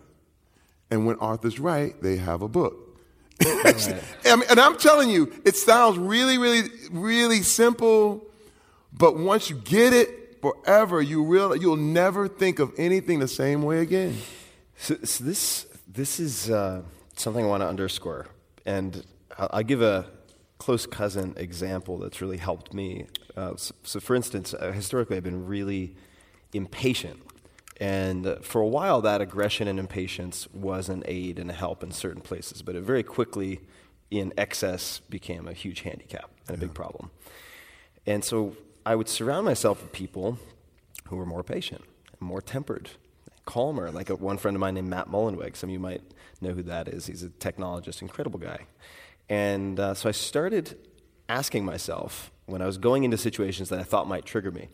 And when authors write, they have a book. Right. and I'm telling you, it sounds really, really, really simple, but once you get it forever, you realize you'll never think of anything the same way again. So, so this, this is uh, something I want to underscore. And I'll, I'll give a close cousin example that's really helped me. Uh, so, so, for instance, uh, historically, I've been really impatient. And uh, for a while, that aggression and impatience was an aid and a help in certain places, but it very quickly, in excess, became a huge handicap and a yeah. big problem. And so I would surround myself with people who were more patient, more tempered, calmer. Like a, one friend of mine named Matt Mullenweg. Some of you might know who that is. He's a technologist, incredible guy. And uh, so I started asking myself when I was going into situations that I thought might trigger me,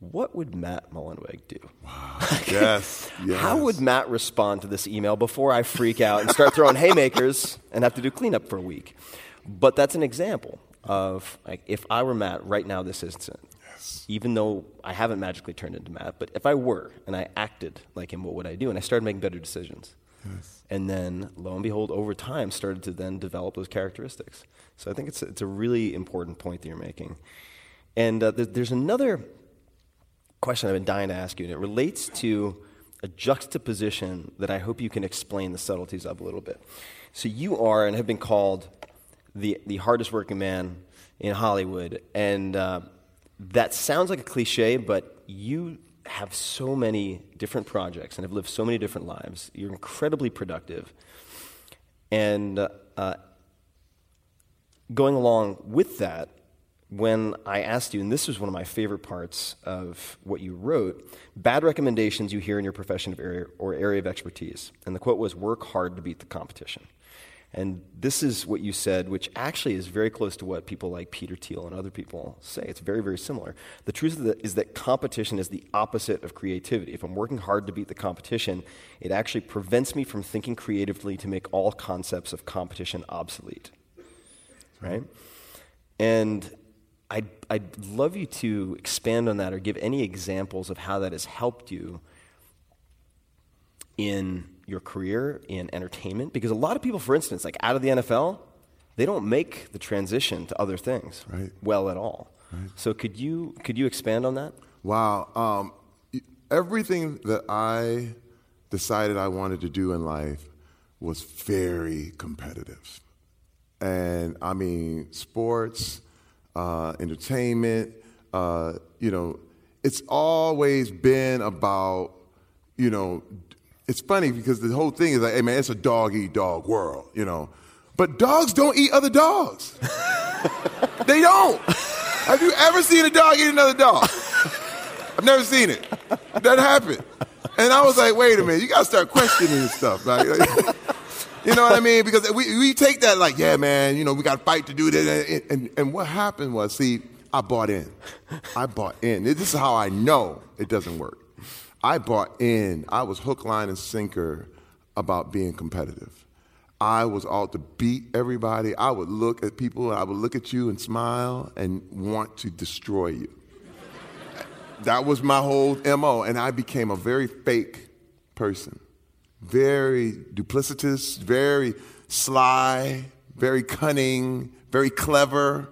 what would Matt Mullenweg do? Wow. yes, yes. How would Matt respond to this email before I freak out and start throwing haymakers and have to do cleanup for a week? But that's an example of like if I were Matt right now, this instant, yes. even though I haven't magically turned into Matt, but if I were and I acted like him, what would I do? And I started making better decisions. And then, lo and behold, over time, started to then develop those characteristics. So I think it's, it's a really important point that you're making. And uh, th- there's another question I've been dying to ask you, and it relates to a juxtaposition that I hope you can explain the subtleties of a little bit. So you are and have been called the, the hardest working man in Hollywood, and uh, that sounds like a cliche, but you have so many different projects and have lived so many different lives. You're incredibly productive. And uh, going along with that, when I asked you, and this was one of my favorite parts of what you wrote, bad recommendations you hear in your profession of area or area of expertise. And the quote was, work hard to beat the competition. And this is what you said, which actually is very close to what people like Peter Thiel and other people say. It's very, very similar. The truth is that competition is the opposite of creativity. If I'm working hard to beat the competition, it actually prevents me from thinking creatively to make all concepts of competition obsolete. Right? And I'd, I'd love you to expand on that or give any examples of how that has helped you in your career in entertainment? Because a lot of people, for instance, like out of the NFL, they don't make the transition to other things Right. well at all. Right. So could you could you expand on that? Wow. Um, everything that I decided I wanted to do in life was very competitive. And I mean, sports, uh, entertainment, uh, you know, it's always been about, you know, it's funny because the whole thing is like, hey man, it's a dog eat dog world, you know. But dogs don't eat other dogs. they don't. Have you ever seen a dog eat another dog? I've never seen it. That happened. And I was like, wait a minute, you gotta start questioning this stuff, right? you know what I mean? Because we, we take that like, yeah, man, you know, we gotta fight to do this. And, and, and what happened was, see, I bought in. I bought in. This is how I know it doesn't work. I bought in. I was hook, line, and sinker about being competitive. I was out to beat everybody. I would look at people, I would look at you and smile and want to destroy you. That was my whole MO, and I became a very fake person. Very duplicitous, very sly, very cunning, very clever,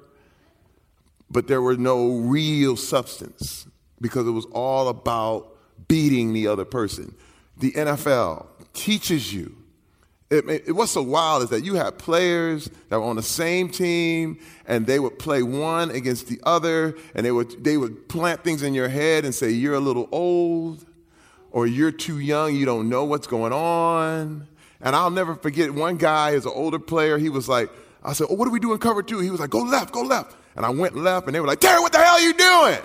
but there were no real substance because it was all about beating the other person. The NFL teaches you it, it, what's so wild is that you have players that were on the same team and they would play one against the other and they would, they would plant things in your head and say, You're a little old or you're too young, you don't know what's going on. And I'll never forget one guy is an older player, he was like, I said, Oh, what do we do in cover two? He was like, Go left, go left. And I went left and they were like, Terry, what the hell are you doing?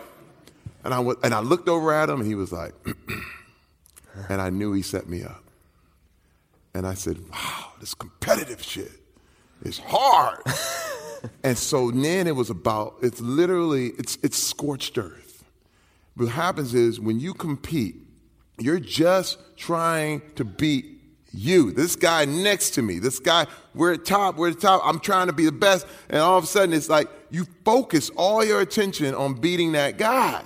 And I, and I looked over at him and he was like, and I knew he set me up. And I said, wow, this competitive shit is hard. and so then it was about, it's literally, it's, it's scorched earth. What happens is when you compete, you're just trying to beat you. This guy next to me, this guy, we're at top, we're at top, I'm trying to be the best. And all of a sudden it's like you focus all your attention on beating that guy.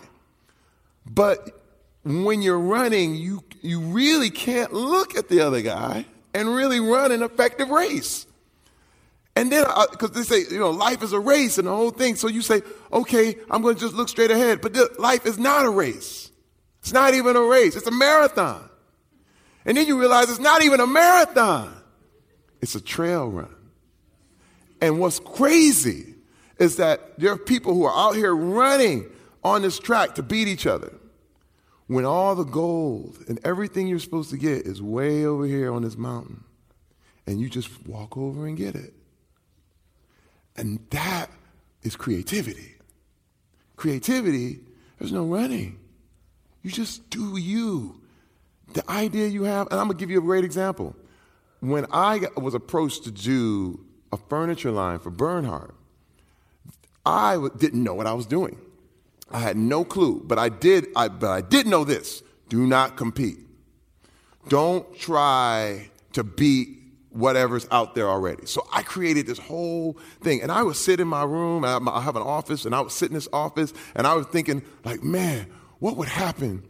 But when you're running, you, you really can't look at the other guy and really run an effective race. And then, uh, because they say, you know, life is a race and the whole thing. So you say, okay, I'm going to just look straight ahead. But life is not a race. It's not even a race. It's a marathon. And then you realize it's not even a marathon. It's a trail run. And what's crazy is that there are people who are out here running on this track to beat each other when all the gold and everything you're supposed to get is way over here on this mountain, and you just walk over and get it. And that is creativity. Creativity, there's no running. You just do you. The idea you have, and I'm gonna give you a great example. When I was approached to do a furniture line for Bernhardt, I didn't know what I was doing. I had no clue, but I did. I, but I did know this: do not compete. Don't try to beat whatever's out there already. So I created this whole thing, and I would sit in my room. I have an office, and I would sit in this office, and I was thinking, like, man, what would happen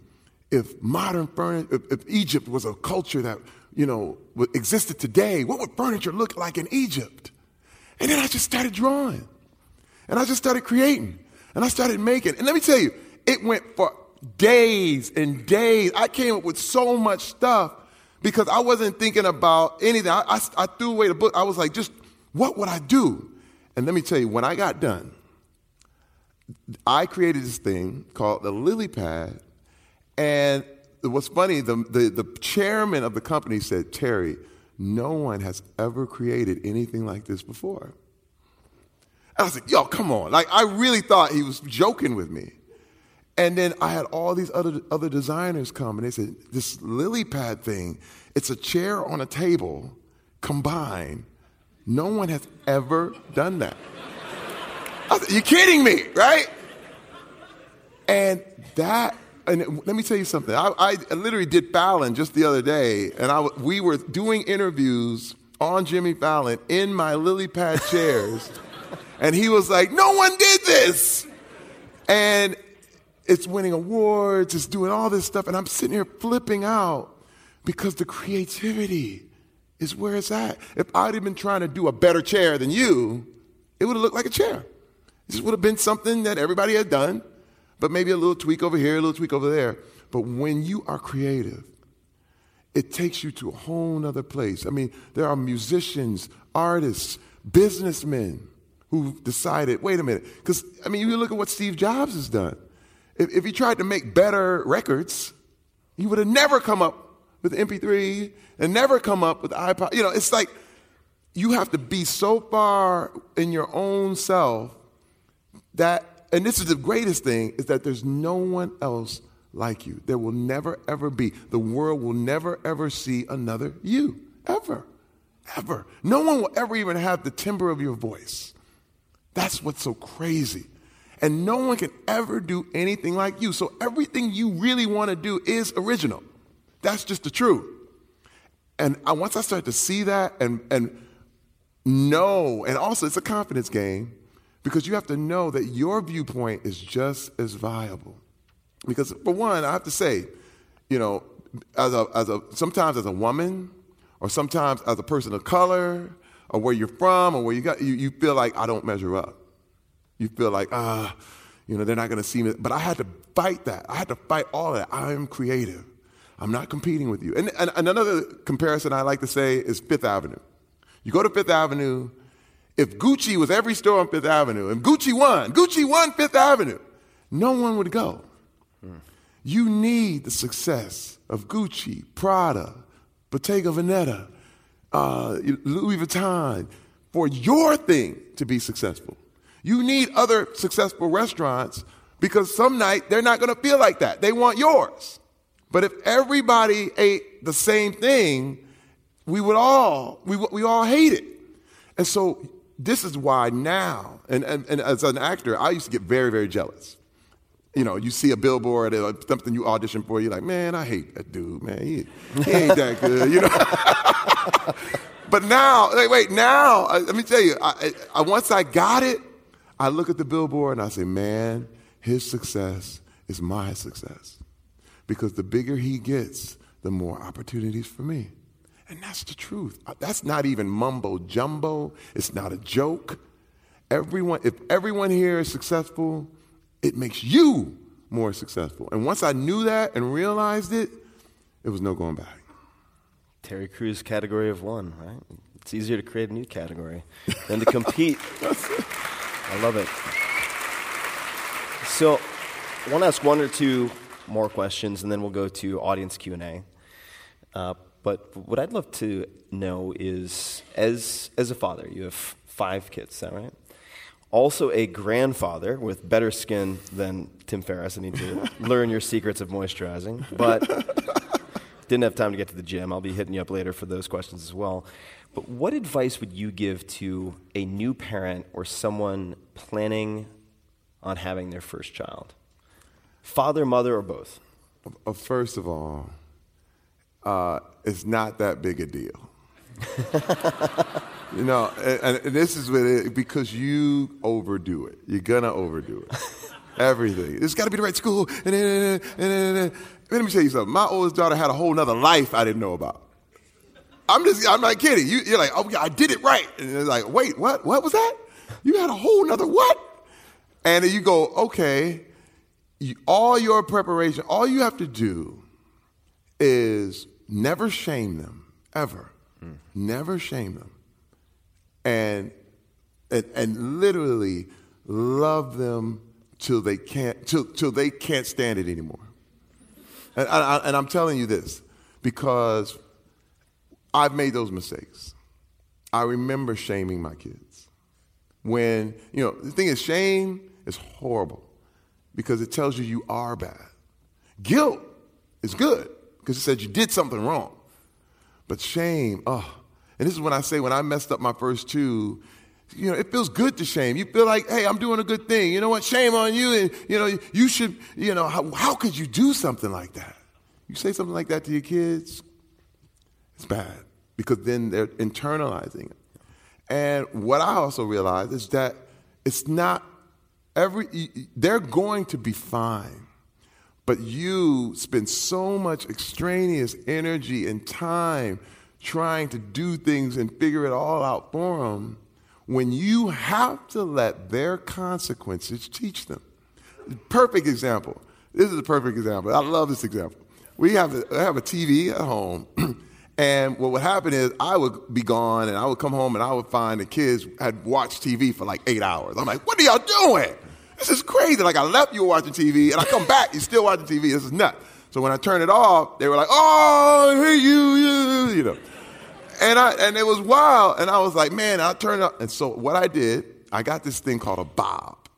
if modern furniture, if, if Egypt was a culture that you know existed today? What would furniture look like in Egypt? And then I just started drawing, and I just started creating. And I started making. And let me tell you, it went for days and days. I came up with so much stuff because I wasn't thinking about anything. I, I, I, threw away the book. I was like, just what would I do? And let me tell you, when I got done, I created this thing called the Lily Pad. And what's funny, the, the, the chairman of the company said, Terry, no one has ever created anything like this before. I was like, yo, come on. Like, I really thought he was joking with me. And then I had all these other, other designers come and they said, this lily pad thing, it's a chair on a table combined. No one has ever done that. I said, You're kidding me, right? And that, and let me tell you something. I, I literally did Fallon just the other day, and I, we were doing interviews on Jimmy Fallon in my lily pad chairs, and he was like, No one did this. And it's winning awards, it's doing all this stuff, and I'm sitting here flipping out because the creativity is where it's at. If I'd have been trying to do a better chair than you, it would have looked like a chair. This would have been something that everybody had done, but maybe a little tweak over here, a little tweak over there. But when you are creative, it takes you to a whole nother place. I mean, there are musicians, artists, businessmen who decided, wait a minute, because I mean, you look at what Steve Jobs has done. If, if he tried to make better records, he would have never come up with MP3 and never come up with iPod. You know, it's like you have to be so far in your own self that, and this is the greatest thing, is that there's no one else like you. There will never, ever be. The world will never, ever see another you. Ever. Ever. No one will ever even have the timbre of your voice. That's what's so crazy. And no one can ever do anything like you. So everything you really want to do is original. That's just the truth. And I, once I started to see that and, and know, and also it's a confidence game because you have to know that your viewpoint is just as viable. Because for one, I have to say, you know, as a, as a sometimes as a woman, or sometimes as a person of color, or where you're from, or where you got, you, you feel like I don't measure up. You feel like ah, you know, they're not going to see me. But I had to fight that. I had to fight all of that. I am creative. I'm not competing with you. And, and, and another comparison I like to say is Fifth Avenue. You go to Fifth Avenue. If Gucci was every store on Fifth Avenue, and Gucci won, Gucci won Fifth Avenue, no one would go. You need the success of Gucci, Prada, Bottega Veneta, uh, Louis Vuitton for your thing to be successful. You need other successful restaurants because some night they're not going to feel like that. They want yours. But if everybody ate the same thing, we would all we, we all hate it. And so this is why now, and, and, and as an actor, I used to get very, very jealous you know, you see a billboard or something you audition for, you're like, man, I hate that dude, man. He, he ain't that good, you know. but now, wait, wait, now, uh, let me tell you, I, I, once I got it, I look at the billboard and I say, man, his success is my success. Because the bigger he gets, the more opportunities for me. And that's the truth. Uh, that's not even mumbo jumbo. It's not a joke. Everyone, if everyone here is successful, it makes you more successful. And once I knew that and realized it, it was no going back. Terry Crews category of one, right? It's easier to create a new category than to compete. I love it. So, I want to ask one or two more questions, and then we'll go to audience Q and A. Uh, but what I'd love to know is, as as a father, you have five kids, is that right? Also a grandfather with better skin than Tim Ferriss. I need to learn your secrets of moisturizing, but didn't have time to get to the gym. I'll be hitting you up later for those questions as well. But what advice would you give to a new parent or someone planning on having their first child? Father, mother, or both? Uh, first of all, uh, it's not that big a deal. You know, and, and this is it, because you overdo it. You're gonna overdo it. Everything. It's got to be the right school. And and then, let me tell you something. My oldest daughter had a whole nother life I didn't know about. I'm just, I'm not kidding. You, are like, oh, yeah, I did it right. And they're like, wait, what? What was that? You had a whole nother what? And then you go, okay, you, all your preparation, all you have to do is never shame them, ever. Mm. Never shame them and, and, and literally love them till they can't, till, till they can't stand it anymore. And, I, and I'm telling you this because I've made those mistakes. I remember shaming my kids when, you know, the thing is, shame is horrible because it tells you you are bad. Guilt is good because it says you did something wrong. But shame, oh, and this is when I say when I messed up my first two, you know, it feels good to shame. You feel like, hey, I'm doing a good thing. You know what? Shame on you. And, you know, you should, you know, how, how could you do something like that? You say something like that to your kids, it's bad because then they're internalizing it. And what I also realize is that it's not every, they're going to be fine. But you spend so much extraneous energy and time trying to do things and figure it all out for them when you have to let their consequences teach them. Perfect example. This is a perfect example. I love this example. We have a, have a TV at home, and what would happen is I would be gone, and I would come home, and I would find the kids had watched TV for like eight hours. I'm like, "What are y'all doing? This is crazy!" Like I left you watching TV, and I come back, you're still watching TV. This is nuts. So when I turned it off, they were like, "Oh, hey you, you," you know. And I and it was wild, and I was like, "Man!" I turned off. and so what I did, I got this thing called a Bob,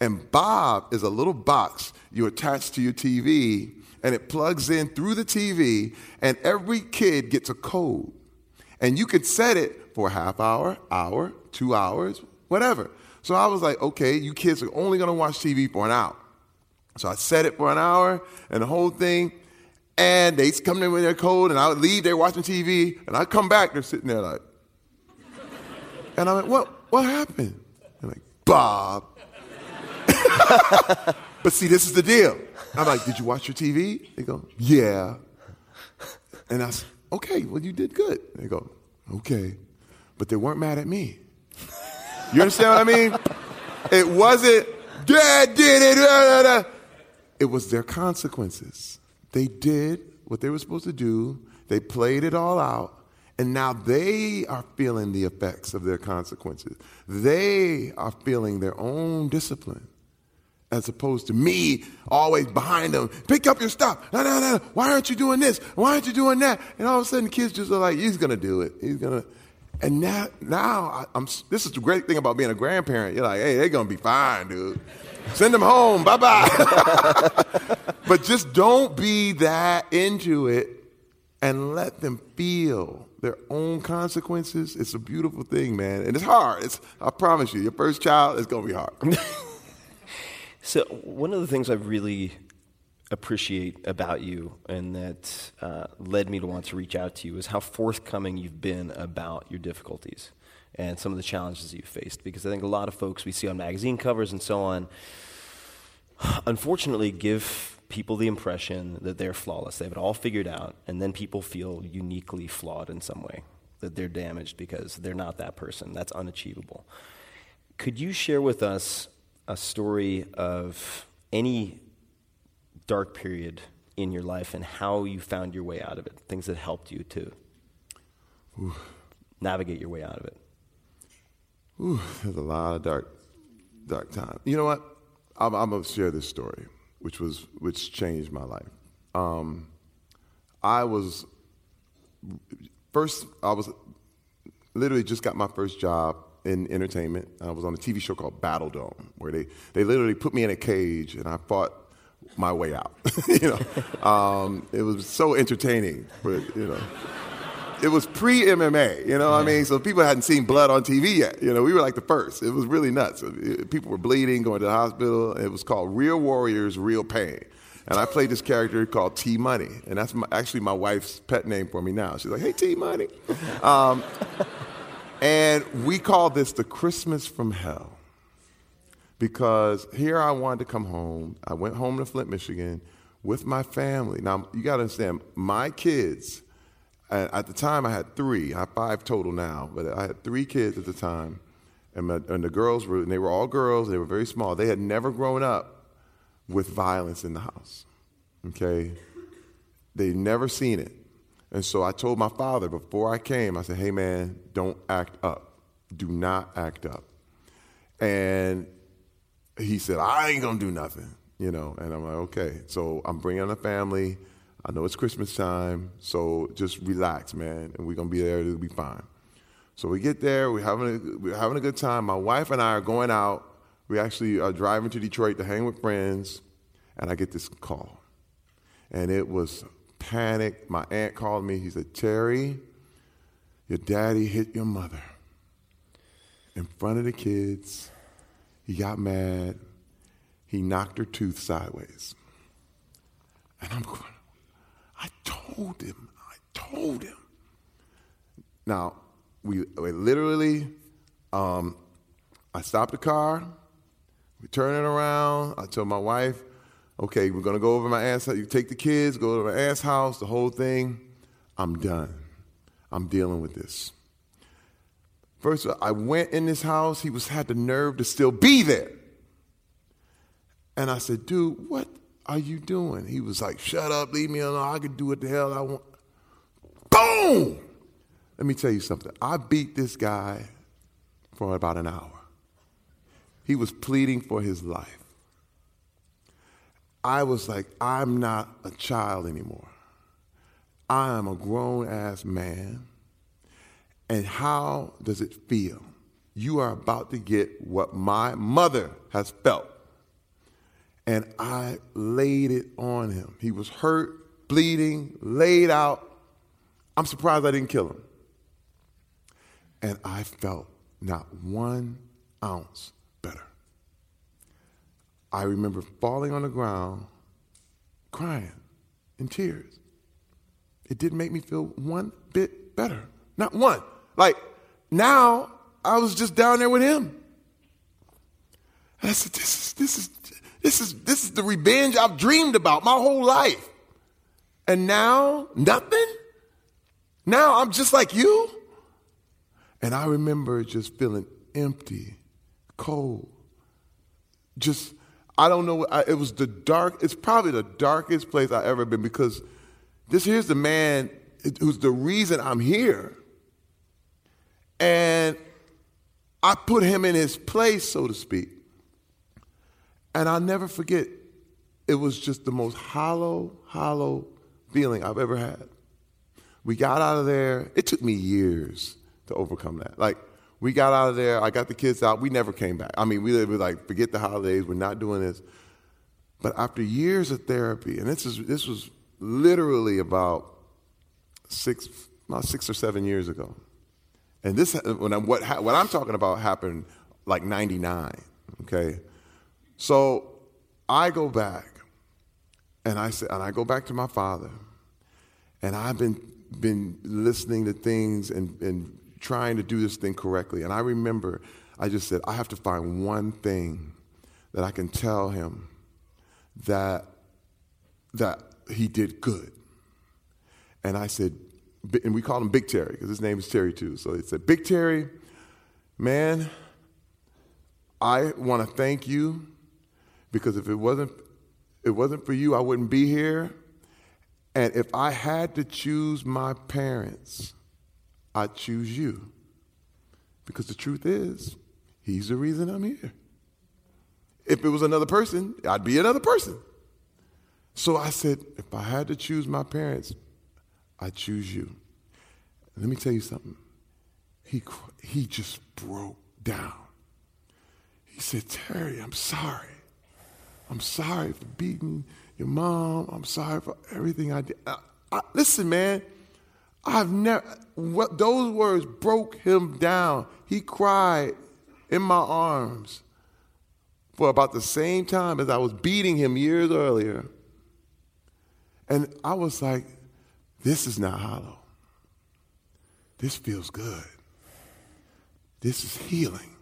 and Bob is a little box you attach to your TV and it plugs in through the TV, and every kid gets a code. And you could set it for a half hour, hour, two hours, whatever. So I was like, okay, you kids are only gonna watch TV for an hour. So I set it for an hour and the whole thing, and they come in with their code, and I would leave, they're watching TV, and I come back, they're sitting there like, and I'm like, what, what happened? They're like, Bob. but see, this is the deal. I'm like, did you watch your TV? They go, yeah. And I said, okay, well, you did good. They go, okay. But they weren't mad at me. You understand what I mean? It wasn't, dad did it. It was their consequences. They did what they were supposed to do. They played it all out. And now they are feeling the effects of their consequences. They are feeling their own discipline as opposed to me always behind them. Pick up your stuff. No, no, no. Why aren't you doing this? Why aren't you doing that? And all of a sudden, kids just are like, he's going to do it. He's going to. And now, now I, am this is the great thing about being a grandparent. You're like, hey, they're going to be fine, dude. Send them home. Bye bye. but just don't be that into it and let them feel their own consequences. It's a beautiful thing, man. And it's hard. It's, I promise you, your first child is going to be hard. So, one of the things I've really appreciate about you and that uh, led me to want to reach out to you is how forthcoming you've been about your difficulties and some of the challenges you've faced. Because I think a lot of folks we see on magazine covers and so on, unfortunately, give people the impression that they're flawless. They have it all figured out, and then people feel uniquely flawed in some way, that they're damaged because they're not that person. That's unachievable. Could you share with us a story of any dark period in your life and how you found your way out of it, things that helped you to Ooh. navigate your way out of it. Ooh, there's a lot of dark, dark time. You know what? I'm, I'm gonna share this story, which was which changed my life. Um, I was first. I was literally just got my first job in entertainment. I was on a TV show called Battle Dome, where they, they literally put me in a cage and I fought my way out. you know, um, it was so entertaining, but you know, it was pre MMA. You know, what I mean, so people hadn't seen blood on TV yet. You know, we were like the first. It was really nuts. People were bleeding, going to the hospital. It was called Real Warriors, Real Pain. And I played this character called T Money, and that's my, actually my wife's pet name for me now. She's like, "Hey, T Money." Um, and we call this the Christmas from hell. Because here I wanted to come home. I went home to Flint, Michigan with my family. Now, you got to understand, my kids, at the time I had three. I have five total now, but I had three kids at the time. And, my, and the girls were, and they were all girls, they were very small. They had never grown up with violence in the house. Okay? They'd never seen it. And so I told my father before I came, I said, hey man, don't act up. Do not act up. And he said, I ain't gonna do nothing, you know. And I'm like, okay. So I'm bringing the family. I know it's Christmas time, so just relax, man, and we're gonna be there. It'll be fine. So we get there, we're having a, we're having a good time. My wife and I are going out. We actually are driving to Detroit to hang with friends, and I get this call. And it was panic. My aunt called me. He said, Terry, your daddy hit your mother in front of the kids. He got mad. He knocked her tooth sideways. And I'm going, I told him, I told him. Now, we, we literally, um, I stopped the car, we turn it around. I told my wife, okay, we're gonna go over my ass house. You take the kids, go to my ass house, the whole thing. I'm done. I'm dealing with this. First, I went in this house. He was had the nerve to still be there. And I said, dude, what are you doing? He was like, shut up, leave me alone. I can do what the hell I want. Boom! Let me tell you something. I beat this guy for about an hour. He was pleading for his life. I was like, I'm not a child anymore. I am a grown ass man. And how does it feel? You are about to get what my mother has felt. And I laid it on him. He was hurt, bleeding, laid out. I'm surprised I didn't kill him. And I felt not one ounce better. I remember falling on the ground, crying in tears. It didn't make me feel one bit better. Not one. Like now I was just down there with him. And I said, this is this is this is this is the revenge I've dreamed about my whole life. And now nothing? Now I'm just like you? And I remember just feeling empty, cold. Just I don't know. I, it was the dark. It's probably the darkest place I've ever been because this here's the man who's the reason I'm here. And I put him in his place, so to speak. And I'll never forget, it was just the most hollow, hollow feeling I've ever had. We got out of there. It took me years to overcome that. Like, we got out of there. I got the kids out. We never came back. I mean, we were like, forget the holidays. We're not doing this. But after years of therapy, and this is this was literally about six, about six or seven years ago. And this, when I'm, what, what I'm talking about happened like 99, okay? So I go back and I say, and I go back to my father and I've been, been listening to things and, and trying to do this thing correctly. And I remember I just said, I have to find one thing that I can tell him that, that he did good. And I said, and we called him Big Terry because his name is Terry too. So he said, Big Terry, man, I want to thank you because if it wasn't it wasn't for you, I wouldn't be here. And if I had to choose my parents, I'd choose you. Because the truth is, he's the reason I'm here. If it was another person, I'd be another person. So I said, if I had to choose my parents, I choose you. Let me tell you something. He, he just broke down. He said, Terry, I'm sorry. I'm sorry for beating your mom. I'm sorry for everything I did. I, I, listen, man, I've never, what, those words broke him down. He cried in my arms for about the same time as I was beating him years earlier. And I was like, this is not hollow. This feels good. This is healing.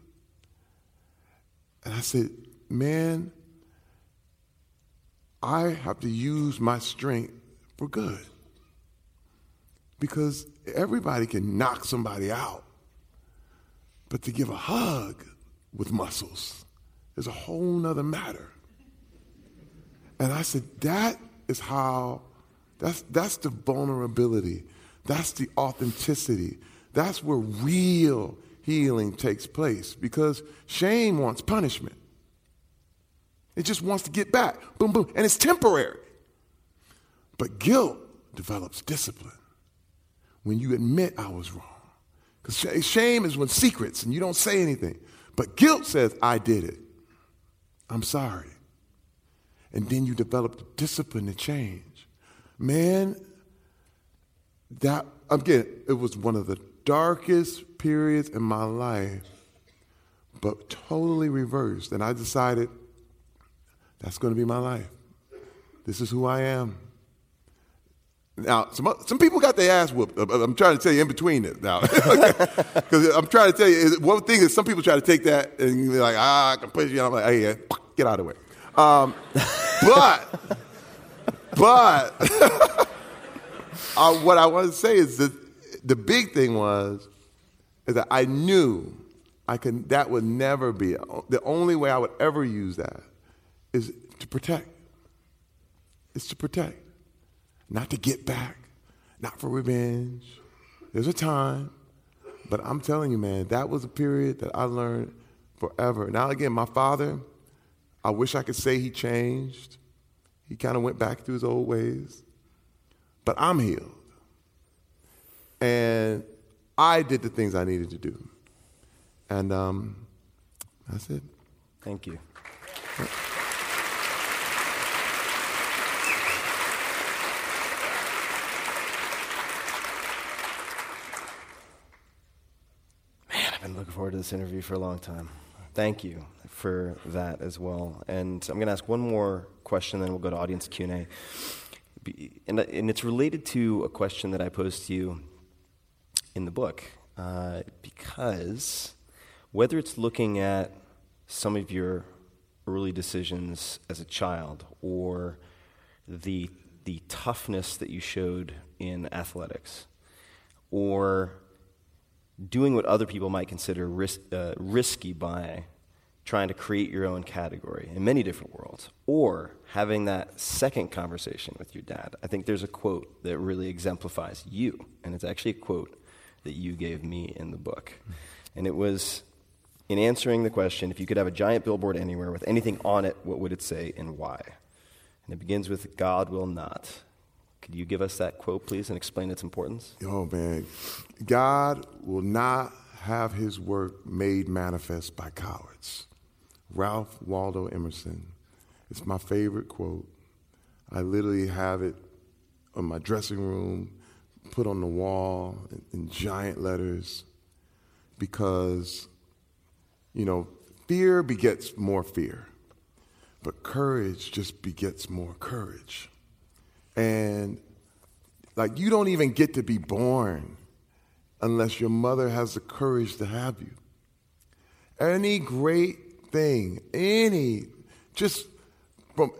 And I said, man, I have to use my strength for good. Because everybody can knock somebody out. But to give a hug with muscles is a whole nother matter. And I said, that is how, that's, that's the vulnerability. That's the authenticity. That's where real healing takes place because shame wants punishment. It just wants to get back. Boom, boom. And it's temporary. But guilt develops discipline. When you admit I was wrong, Because shame is when secrets and you don't say anything. But guilt says, I did it. I'm sorry. And then you develop the discipline to change. Man, that, again, it was one of the darkest periods in my life, but totally reversed. And I decided that's going to be my life. This is who I am. Now, some, some people got their ass whooped. I'm trying to tell you in between it now. Because I'm trying to tell you, one thing is some people try to take that and they're like, ah, I can push you. And I'm like, hey, get out of the way. Um, but, but, uh, what I want to say is that the big thing was is that I knew I could, that would never be, the only way I would ever use that is to protect. It's to protect not to get back, not for revenge. There's a time, but I'm telling you, man, that was a period that I learned forever. Now, again, my father, I wish I could say he changed. He kind of went back to his old ways, but I'm healed. And I did the things I needed to do. And um, that's it. Thank you. Man, I've been looking forward to this interview for a long time. Thank you for that as well. And I'm going to ask one more question, then we'll go to audience Q&A. And, and it's related to a question that I posed to you in the book, uh, because whether it's looking at some of your early decisions as a child or the, the toughness that you showed in athletics or doing what other people might consider uh, risky by trying to create your own category in many different worlds, or having that second conversation with your dad. I think there's a quote that really exemplifies you, and it's actually a quote that you gave me in the book. And it was in answering the question if you could have a giant billboard anywhere with anything on it, what would it say and why? And it begins with God will not. Could you give us that quote, please, and explain its importance? Oh, man. God will not have his work made manifest by cowards. Ralph Waldo Emerson. It's my favorite quote. I literally have it in my dressing room, put on the wall in, in giant letters, because, you know, fear begets more fear, but courage just begets more courage. And like you don't even get to be born unless your mother has the courage to have you. Any great thing, any, just from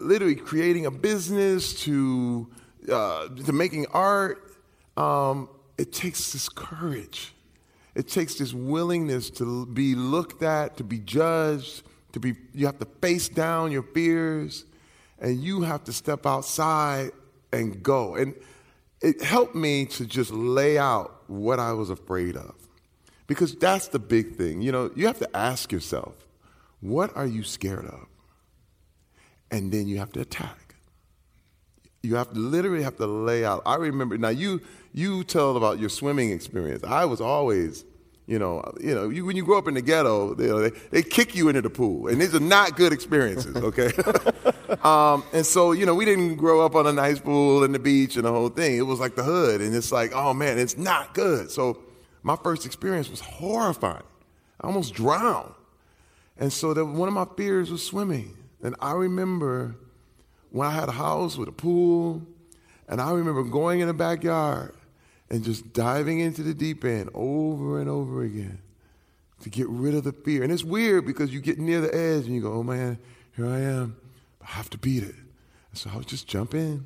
literally creating a business to, uh, to making art, um, it takes this courage. It takes this willingness to be looked at, to be judged, to be, you have to face down your fears and you have to step outside and go. And it helped me to just lay out what I was afraid of. Because that's the big thing. You know, you have to ask yourself, what are you scared of? And then you have to attack. You have to literally have to lay out. I remember now you you tell about your swimming experience. I was always you know, you know, you, when you grow up in the ghetto, they, they, they, kick you into the pool, and these are not good experiences, okay? um, and so, you know, we didn't grow up on a nice pool and the beach and the whole thing. It was like the hood, and it's like, oh man, it's not good. So, my first experience was horrifying. I almost drowned, and so the, one of my fears was swimming. And I remember when I had a house with a pool, and I remember going in the backyard and just diving into the deep end over and over again to get rid of the fear. And it's weird because you get near the edge and you go, oh man, here I am. I have to beat it. So I would just jump in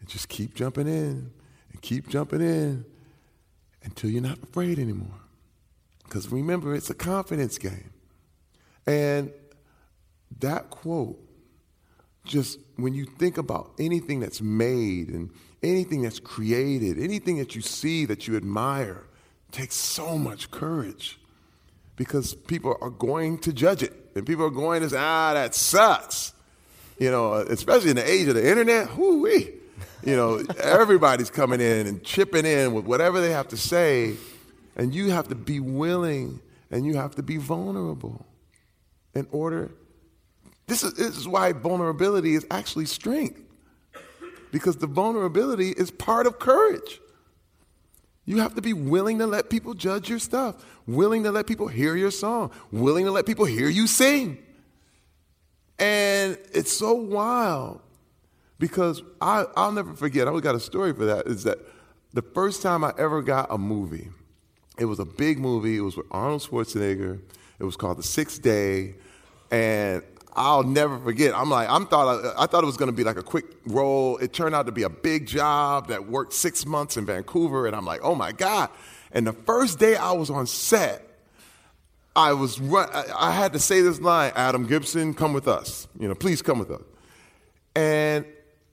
and just keep jumping in and keep jumping in until you're not afraid anymore. Because remember, it's a confidence game. And that quote, just when you think about anything that's made and anything that's created, anything that you see that you admire, takes so much courage because people are going to judge it. And people are going to say, ah, that sucks. You know, especially in the age of the internet, whoo-wee. You know, everybody's coming in and chipping in with whatever they have to say. And you have to be willing and you have to be vulnerable in order. This is, this is why vulnerability is actually strength. Because the vulnerability is part of courage. You have to be willing to let people judge your stuff, willing to let people hear your song, willing to let people hear you sing. And it's so wild because I, I'll never forget, I always got a story for that, is that the first time I ever got a movie, it was a big movie, it was with Arnold Schwarzenegger, it was called The Sixth Day, and I'll never forget. I'm like, I'm thought I, I thought it was going to be like a quick role. It turned out to be a big job that worked six months in Vancouver, and I'm like, oh my god! And the first day I was on set, I was run, I, I had to say this line: Adam Gibson, come with us. You know, please come with us. And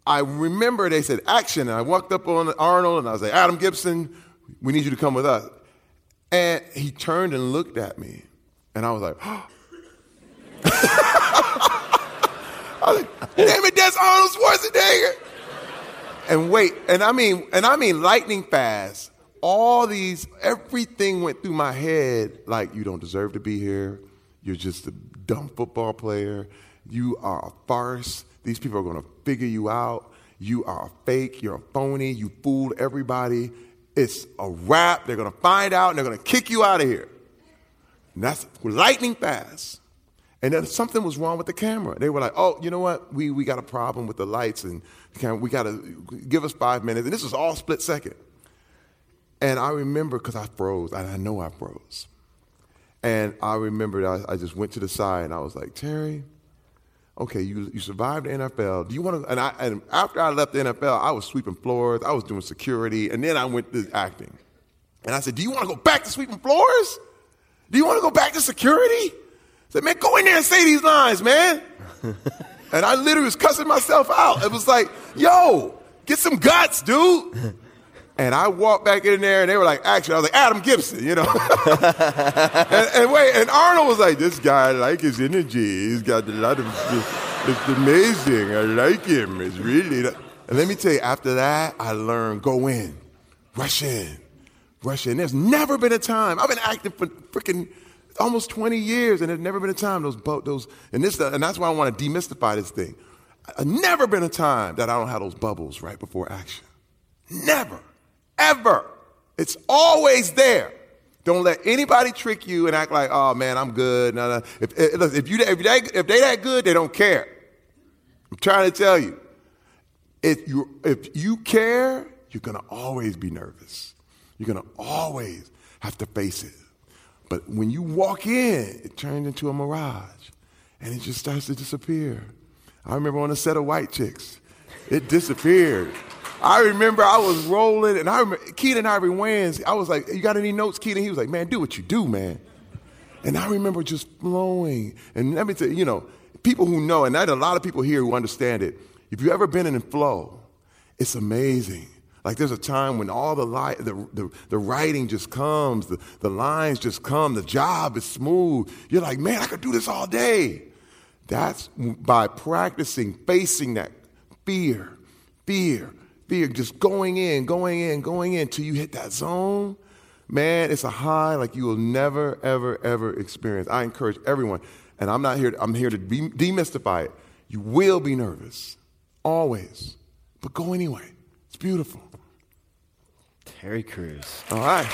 I remember they said action, and I walked up on Arnold, and I was like, Adam Gibson, we need you to come with us. And he turned and looked at me, and I was like. Damn it, that's Arnold Schwarzenegger. And wait, and I mean, and I mean lightning fast. All these, everything went through my head like you don't deserve to be here. You're just a dumb football player. You are a farce. These people are gonna figure you out. You are a fake. You're a phony. You fooled everybody. It's a wrap. They're gonna find out and they're gonna kick you out of here. And that's lightning fast. And then something was wrong with the camera. They were like, oh, you know what? We, we got a problem with the lights and we got to give us five minutes. And this was all split second. And I remember because I froze, and I know I froze. And I remembered I, I, just went to the side and I was like, Terry, okay, you, you survived the NFL. Do you want to? And, I, and after I left the NFL, I was sweeping floors, I was doing security, and then I went to acting. And I said, Do you want to go back to sweeping floors? Do you want to go back to security? Said, man, go in there and say these lines, man. and I literally was cussing myself out. It was like, yo, get some guts, dude. And I walked back in there and they were like, "Actually, I was like, Adam Gibson, you know. and, and, wait, and Arnold was like, this guy, I like his energy. He's got a lot of, it's amazing. I like him. It's really. And let me tell you, after that, I learned go in, rush in, rush in. There's never been a time, I've been acting for freaking almost 20 years, and there's never been a time those those and this and that's why I want to demystify this thing. Uh, never been a time that I don't have those bubbles right before action. Never, ever. It's always there. Don't let anybody trick you and act like, oh man, I'm good. No, no. If, if, if you if they if they that good, they don't care. I'm trying to tell you. If you if you care, you're gonna always be nervous. You're gonna always have to face it. But when you walk in, it turns into a mirage and it just starts to disappear. I remember on a set of white chicks, it disappeared. I remember I was rolling and I remember Keenen Ivory Wayans, I was like, You got any notes, Keaton? He was like, Man, do what you do, man. And I remember just flowing. And let me tell you, you know, people who know, and there's a lot of people here who understand it, if you've ever been in a flow, it's amazing. Like there's a time when all the, li- the, the, the, writing just comes, the, the lines just come, the job is smooth. You're like, man, I could do this all day. That's by practicing facing that fear, fear, fear, just going in, going in, going in till you hit that zone. Man, it's a high like you will never, ever, ever experience. I encourage everyone, and I'm not here, I'm here to be, demystify it. You will be nervous, always, but go anyway. It's beautiful. Terry Crews. All right.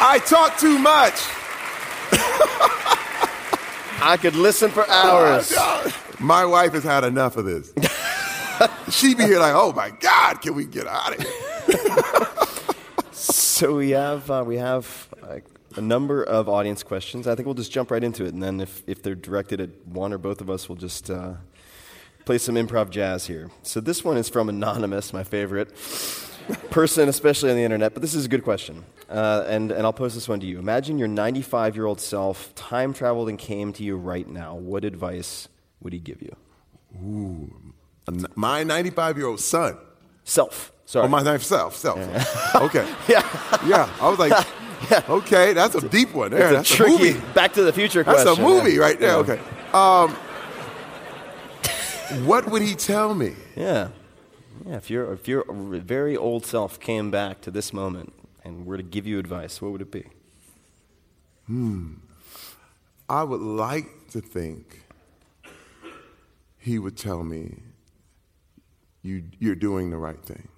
I talk too much. I could listen for hours. My wife has had enough of this. She'd be here like, oh my God, can we get out of here? so we have uh, we have uh, a number of audience questions. I think we'll just jump right into it, and then if, if they're directed at one or both of us, we'll just uh, play some improv jazz here. So this one is from Anonymous, my favorite person, especially on the internet, but this is a good question. Uh, and, and I'll pose this one to you. Imagine your 95 year old self time traveled and came to you right now. What advice would he give you? Ooh, my 95 year old son. Self. Sorry. Oh, my self. Self. Yeah. okay. yeah. Yeah. I was like, yeah. okay, that's a deep one there. That's a tricky a movie. Back to the Future That's a movie right there. Yeah. Okay. Um, what would he tell me? Yeah. Yeah, if your if your very old self came back to this moment and were to give you advice, what would it be? Hmm. I would like to think he would tell me, you, you're doing the right thing.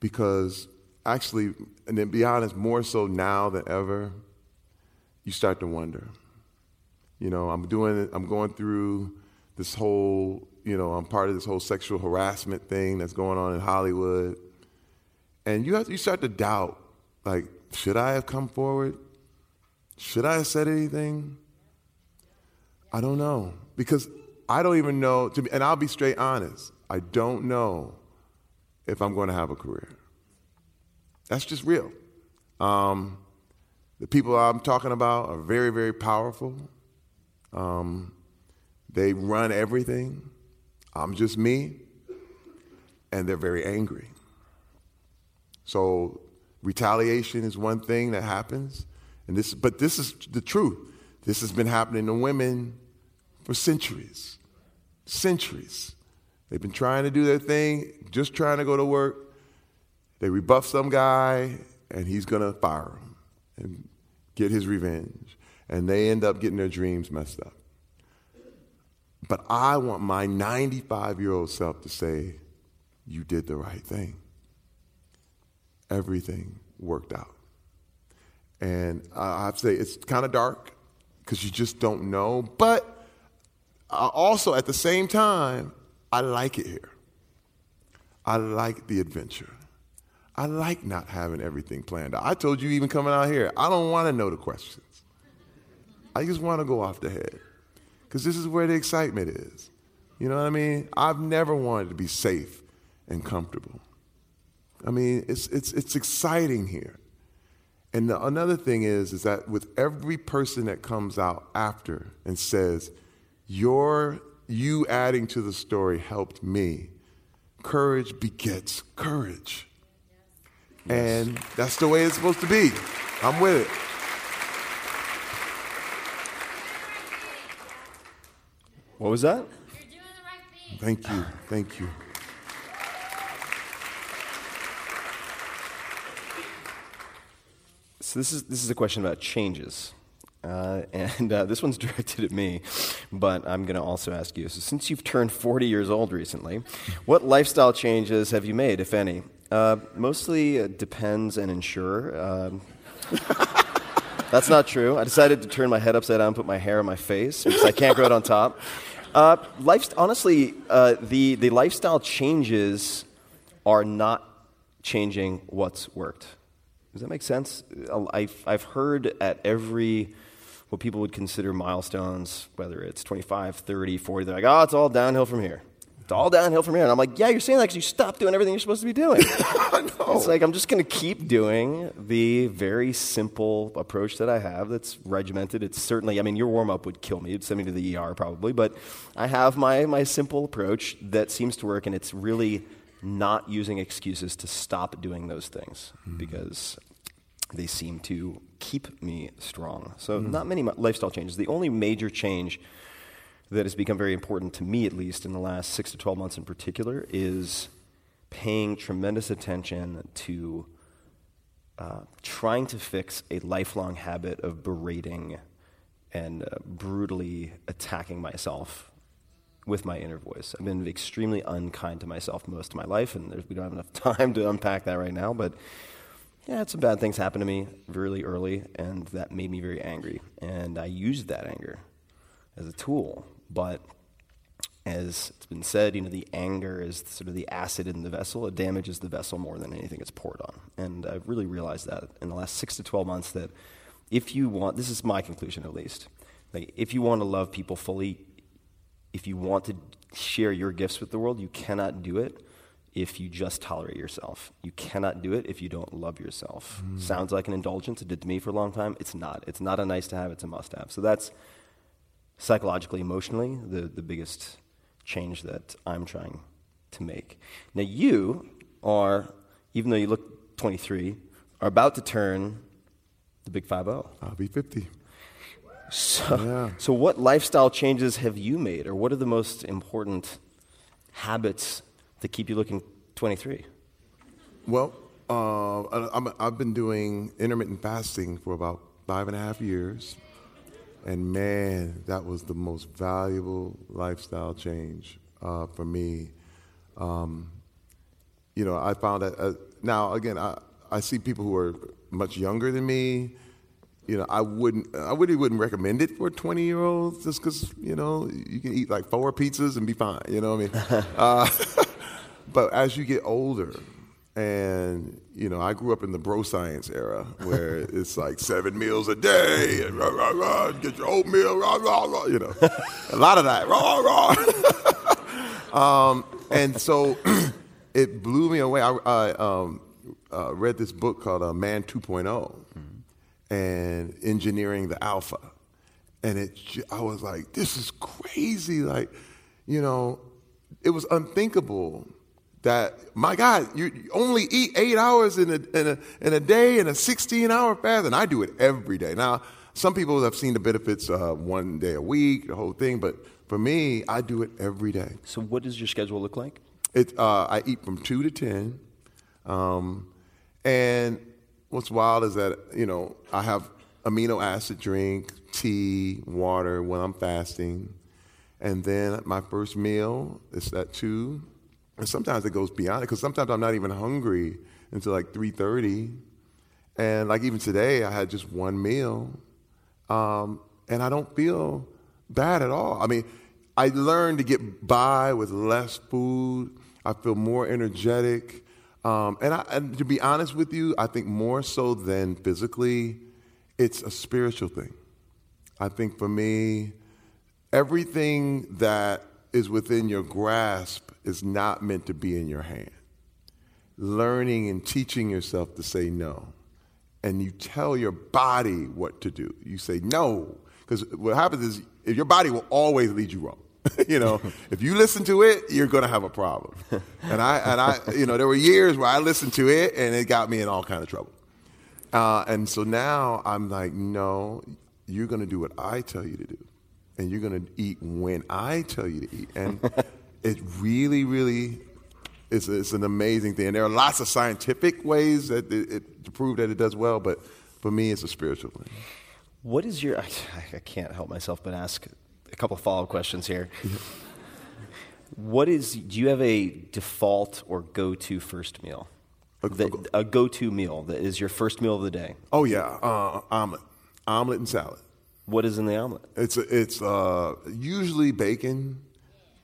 Because actually, and to be honest, more so now than ever, you start to wonder. You know, I'm doing it, I'm going through this whole, you know, I'm part of this whole sexual harassment thing that's going on in Hollywood. And you have you start to doubt, like, should I have come forward? Should I have said anything? I don't know. Because I don't even know, to be, and I'll be straight honest, I don't know if I'm going to have a career. That's just real. Um, the people I'm talking about are very, very powerful. Um, they run everything. I'm just me. And they're very angry. So retaliation is one thing that happens. And this, but this is the truth. This has been happening to women for centuries. Centuries. They've been trying to do their thing, just trying to go to work. They rebuff some guy, and he's going to fire him and get his revenge. And they end up getting their dreams messed up. But I want my 95 year old self to say, You did the right thing. Everything worked out. And I have to say, it's kind of dark because you just don't know. But also at the same time, I like it here. I like the adventure. I like not having everything planned out. I told you even coming out here, I don't want to know the questions. I just want to go off the head because this is where the excitement is. You know what I mean? I've never wanted to be safe and comfortable. I mean, it's, it's, it's exciting here. And the, another thing is, is that with every person that comes out after and says, your, you adding to the story helped me, courage begets courage. And that's the way it's supposed to be. I'm with it. What was that? Thank you. Thank you. So this is this is a question about changes, uh, and uh, this one's directed at me, but I'm going to also ask you. So since you've turned 40 years old recently, what lifestyle changes have you made, if any? Uh, mostly uh, depends and Ensure. Um, that's not true. I decided to turn my head upside down and put my hair on my face because I can't grow it on top. Uh, life, honestly, uh, the, the lifestyle changes are not changing what's worked. Does that make sense? I've, I've heard at every, what people would consider milestones, whether it's 25, 30, 40, they're like, oh, it's all downhill from here. It's all downhill from here. And I'm like, yeah, you're saying that because you stopped doing everything you're supposed to be doing. It's like, I'm just going to keep doing the very simple approach that I have that's regimented. It's certainly, I mean, your warm up would kill me. It'd send me to the ER probably. But I have my, my simple approach that seems to work, and it's really not using excuses to stop doing those things because they seem to keep me strong. So, not many lifestyle changes. The only major change that has become very important to me, at least in the last six to 12 months in particular, is paying tremendous attention to uh, trying to fix a lifelong habit of berating and uh, brutally attacking myself with my inner voice. I've been extremely unkind to myself most of my life, and we don't have enough time to unpack that right now, but yeah, some bad things happen to me really early, and that made me very angry. And I used that anger as a tool, but as it's been said, you know, the anger is sort of the acid in the vessel. It damages the vessel more than anything it's poured on. And I've really realized that in the last six to 12 months that if you want, this is my conclusion at least, like if you want to love people fully, if you want to share your gifts with the world, you cannot do it if you just tolerate yourself. You cannot do it if you don't love yourself. Mm. Sounds like an indulgence. It did to me for a long time. It's not. It's not a nice to have, it's a must have. So that's psychologically, emotionally, the, the biggest change that I'm trying to make. Now, you are, even though you look 23, are about to turn the big 5 0. I'll be 50. So, Yeah. so, what lifestyle changes have you made, or what are the most important habits that keep you looking 23? Well, uh, I- I'm, I've been doing intermittent fasting for about five and a half years. And man, that was the most valuable lifestyle change uh, for me. Um, you know, I found that uh, now again, I, I see people who are much younger than me. You know, I wouldn't, I really wouldn't recommend it for 20 year olds just because, you know, you can eat like four pizzas and be fine. You know what I mean? uh, but as you get older, and you know, I grew up in the bro science era where it's like seven meals a day and rah, rah, rah, get your oatmeal, rah, rah, rah, you know, a lot of that, rah, rah. um, and so it blew me away. I, I um, uh, read this book called uh, Man 2.0 and Engineering the Alpha. And it, I was like, this is crazy. Like, you know, it was unthinkable that, my God, you you only eat eight hours in a, in a, in a day in a 16 hour fast. And I do it every day. Now, some people have seen the benefits uh, one day a week, the whole thing. But for me, I do it every day. So, what does your schedule look like? It, uh, I eat from two to ten, um, and what's wild is that you know I have amino acid drink, tea, water when I'm fasting, and then my first meal is at two, and sometimes it goes beyond it because sometimes I'm not even hungry until like three thirty, and like even today I had just one meal, um, and I don't feel bad at all. I mean, I learned to get by with less food. I feel more energetic. Um, and, I, and to be honest with you, I think more so than physically, it's a spiritual thing. I think for me, everything that is within your grasp is not meant to be in your hand. Learning and teaching yourself to say no. And you tell your body what to do. You say no. Because what happens is if your body will always lead you wrong. you know, if you listen to it, you're going to have a problem. And I, and I, you know, there were years where I listened to it and it got me in all kind of trouble. Uh, and so now I'm like, no, you're going to do what I tell you to do. And you're going to eat when I tell you to eat. And it really, really is it's an amazing thing. And there are lots of scientific ways that it, it, to prove that it does well, but for me, it's a spiritual thing. What is your? I, I can't help myself but ask a couple follow up questions here. What is? Do you have a default or go to first meal? The- a go to meal that is your first meal of the day. Oh, yeah, uh, omelet. Omelet and salad. What is in the omelet? It's, it's uh, usually bacon,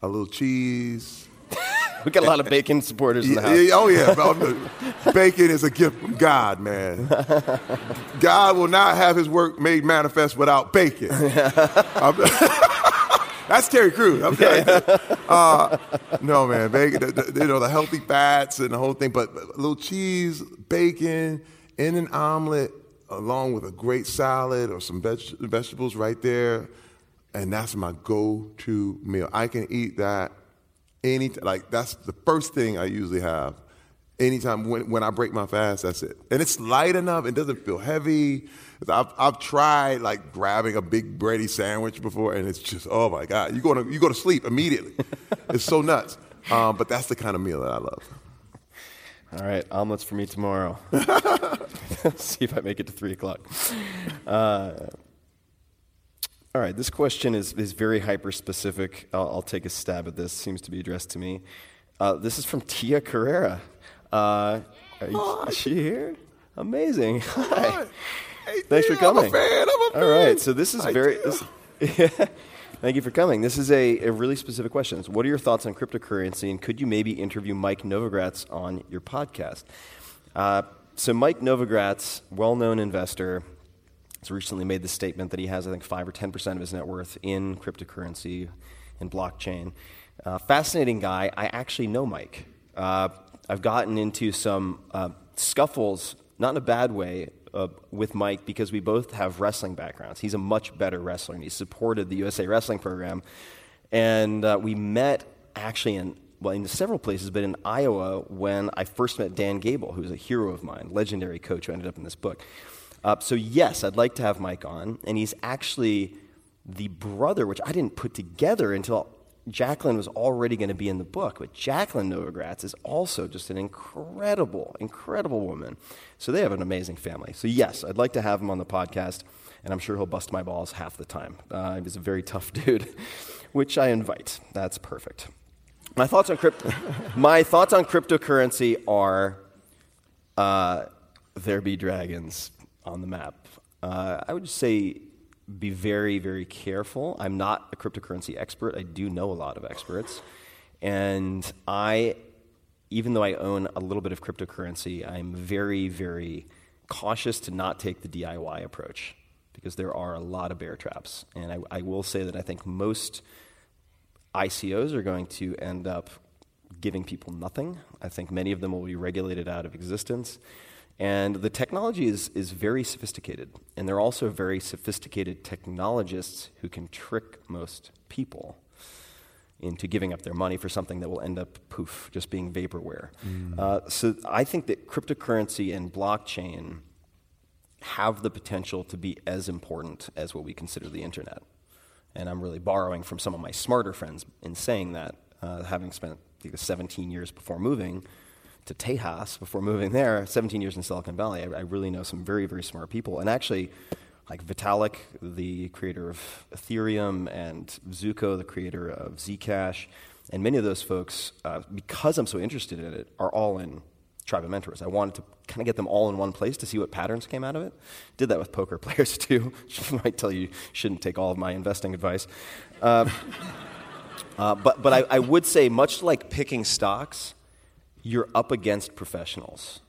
a little cheese, We got a lot of bacon supporters in the house. oh yeah, bacon is a gift from God, man. God will not have His work made manifest without bacon. That's Terry Crews. I'm. Uh, no, man, bacon. the- the- you know the healthy fats and the whole thing, but a little cheese, bacon, in an omelet, along with a great salad or some veg- vegetables right there, and that's my go-to meal. I can eat that any like that's the first thing I usually have. Anytime when, when I break my fast, that's it. And it's light enough, it doesn't feel heavy. I've, I've tried like grabbing a big bready sandwich before, and it's just oh my god, you go to you go to sleep immediately. it's so nuts. Um, but that's the kind of meal that I love. All right, omelets for me tomorrow. See if I make it to three o'clock. Uh, all right, this question is, is very hyper specific. I'll, I'll take a stab at this. Seems to be addressed to me. Uh, this is from Tia Carrera. Uh, you, is she here? Amazing. Hi. Hey, Thanks for yeah, I'm a coming. fan, I'm a All right, so this is very. This, Thank you for coming. This is a, a really specific question. What are your thoughts on cryptocurrency, and could you maybe interview Mike Novogratz on your podcast? Uh, so, Mike Novogratz, well-known investor, has recently made the statement that he has, I think, five or ten percent of his net worth in cryptocurrency and blockchain. Uh, fascinating guy. I actually know Mike. Uh, I've gotten into some uh, scuffles, not in a bad way, uh, with Mike because we both have wrestling backgrounds. He's a much better wrestler, and he supported the USA Wrestling Program. And uh, we met actually in well in several places, but in Iowa when I first met Dan Gable, who's a hero of mine, legendary coach who ended up in this book. Uh, so yes, I'd like to have Mike on, and he's actually the brother, which I didn't put together until Jacqueline was already going to be in the book, but Jacqueline Novogratz is also just an incredible, incredible woman. So they have an amazing family. So, yes, I'd like to have him on the podcast, and I'm sure he'll bust my balls half the time. Uh, he's a very tough dude, which I invite. That's perfect. My thoughts on, crypt- my thoughts on cryptocurrency are uh, there be dragons on the map. Uh, I would just say be very, very careful. I'm not a cryptocurrency expert. I do know a lot of experts. And I, even though I own a little bit of cryptocurrency, I'm very, very cautious to not take the DIY approach because there are a lot of bear traps. And I, I will say that I think most ICOs are going to end up giving people nothing. I think many of them will be regulated out of existence. And the technology is, is very sophisticated. And they're also very sophisticated technologists who can trick most people into giving up their money for something that will end up poof, just being vaporware. Mm. Uh, so I think that cryptocurrency and blockchain have the potential to be as important as what we consider the internet. And I'm really borrowing from some of my smarter friends in saying that, uh, having spent 17 years before moving to Tejas before moving there, 17 years in Silicon Valley, I, I really know some very, very smart people. And actually, like Vitalik, the creator of Ethereum, and Zooko, the creator of Zcash, and many of those folks, uh, because I'm so interested in it, are all in Tribe of Mentors. I wanted to kind of get them all in one place to see what patterns came out of it. Did that with poker players too. might tell you shouldn't take all of my investing advice. Uh, uh, but but I, I would say, much like picking stocks, you're up against professionals.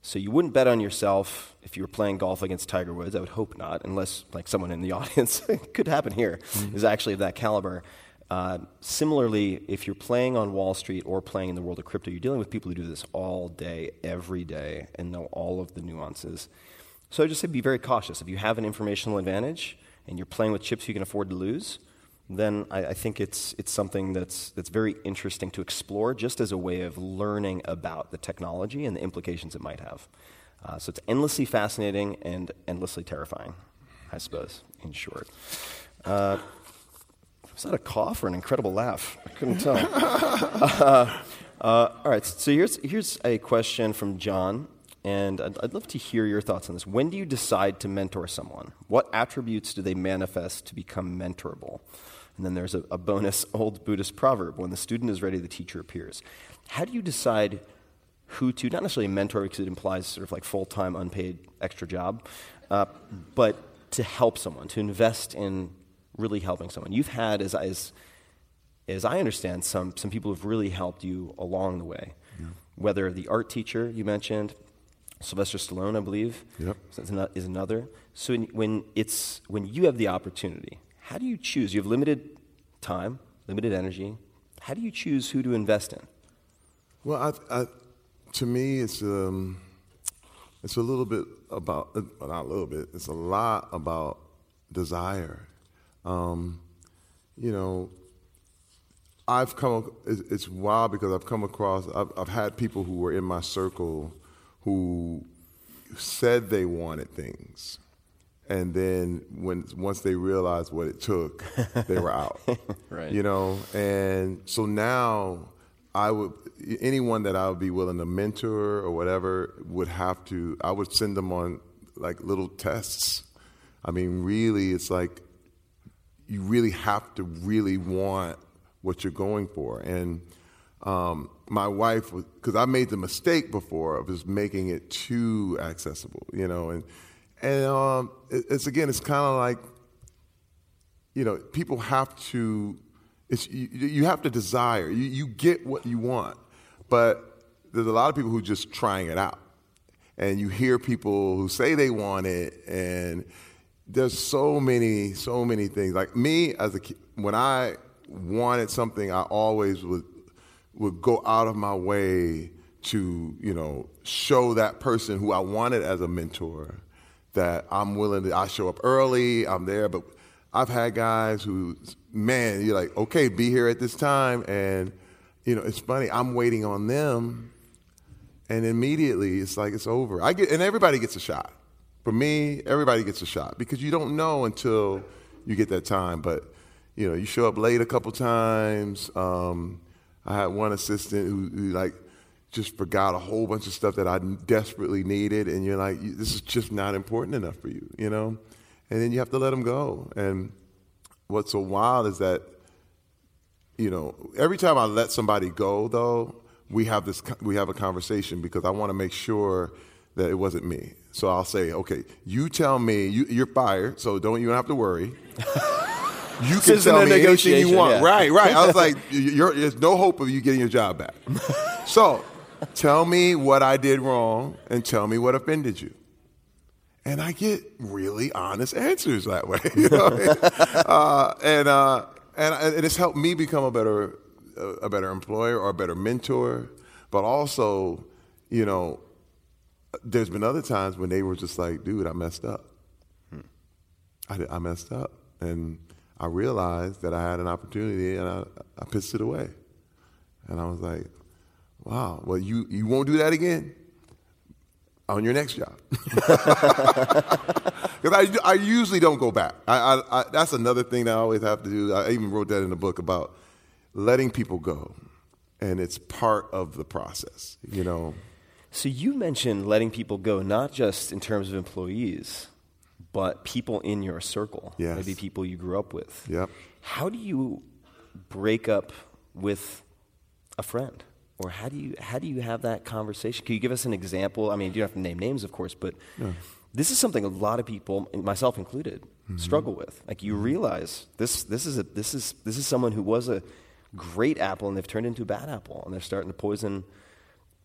So you wouldn't bet on yourself if you were playing golf against Tiger Woods. I would hope not, unless like someone in the audience could happen here mm-hmm. is actually of that caliber. Uh, similarly, if you're playing on Wall Street or playing in the world of crypto, you're dealing with people who do this all day, every day, and know all of the nuances. So I just say be very cautious. If you have an informational advantage and you're playing with chips you can afford to lose, then I, I, think it's, it's something that's, that's very interesting to explore just as a way of learning about the technology and the implications it might have. Uh, so it's endlessly fascinating and endlessly terrifying, I suppose, in short. Uh, was that a cough or an incredible laugh? I couldn't tell. uh, uh, all right, so here's, here's a question from John, and I'd, I'd love to hear your thoughts on this. When do you decide to mentor someone? What attributes do they manifest to become mentorable? And then there's a, a bonus old Buddhist proverb when the student is ready, the teacher appears. How do you decide who to, not necessarily mentor because it implies sort of like full time, unpaid extra job, uh, but to help someone, to invest in really helping someone? You've had, as, as, as I understand, some, some people who've really helped you along the way. Yeah. Whether the art teacher you mentioned, Sylvester Stallone, I believe, yep. is another. So when, it's, when you have the opportunity, how do you choose? You have limited time, limited energy. How do you choose who to invest in? Well, I, I, to me, it's um, it's a little bit about uh, not a little bit. It's a lot about desire. Um, you know, I've come. It's wild because I've come across. I've, I've had people who were in my circle who said they wanted things and then when once they realized what it took, they were out. right. You know, and so now I would anyone that I would be willing to mentor or whatever would have to. I would send them on like little tests. I mean, really, it's like you really have to really want what you're going for. And um, my wife, because I made the mistake before of just making it too accessible, you know, and and um, it's again, it's kind of like, you know, people have to, it's, you, you have to desire. You, you get what you want, but there's a lot of people who are just trying it out. And you hear people who say they want it, and there's so many, so many things. Like me, as a kid, when I wanted something, I always would would go out of my way to, you know, show that person who I wanted as a mentor that I'm willing to, I show up early, I'm there, but I've had guys who, man, you're like, okay, be here at this time. And, you know, it's funny, I'm waiting on them, and immediately it's like it's over. I get, and everybody gets a shot. For me, everybody gets a shot because you don't know until you get that time. But, you know, you show up late a couple times. Um, I had one assistant who, who like just forgot a whole bunch of stuff that I desperately needed, and you're like, this is just not important enough for you, you know. And then you have to let them go. And what's so wild is that, you know, every time I let somebody go, though, we have this we have a conversation because I want to make sure that it wasn't me. So I'll say, okay, you tell me you, you're fired, so don't you don't have to worry. You can isn't tell me anything you want. yeah. Right, right. I was like, you're, there's no hope of you getting your job back. So tell me what I did wrong and tell me what offended you. And I get really honest answers that way. You know uh, and, uh, and, and it's helped me become a better, a better employer or a better mentor. But also, you know, there's been other times when they were just like, dude, I messed up. I, did- I messed up. And I realized that I had an opportunity and I, I pissed it away. And I was like, wow, well, you, you won't do that again on your next job. Because I, I usually don't go back. I, I, I, that's another thing that I always have to do. I even wrote that in the book about letting people go. And it's part of the process, you know. So you mentioned letting people go, not just in terms of employees, but people in your circle. Yes. Maybe people you grew up with. Yep. How do you break up with a friend? Or how do you how do you have that conversation? Can you give us an example? I mean, you don't have to name names, of course, but this is something a lot of people, myself included, mm-hmm. struggle with. Like you mm-hmm. realize this this is a this is this is someone who was a great apple and they've turned into a bad apple and they're starting to poison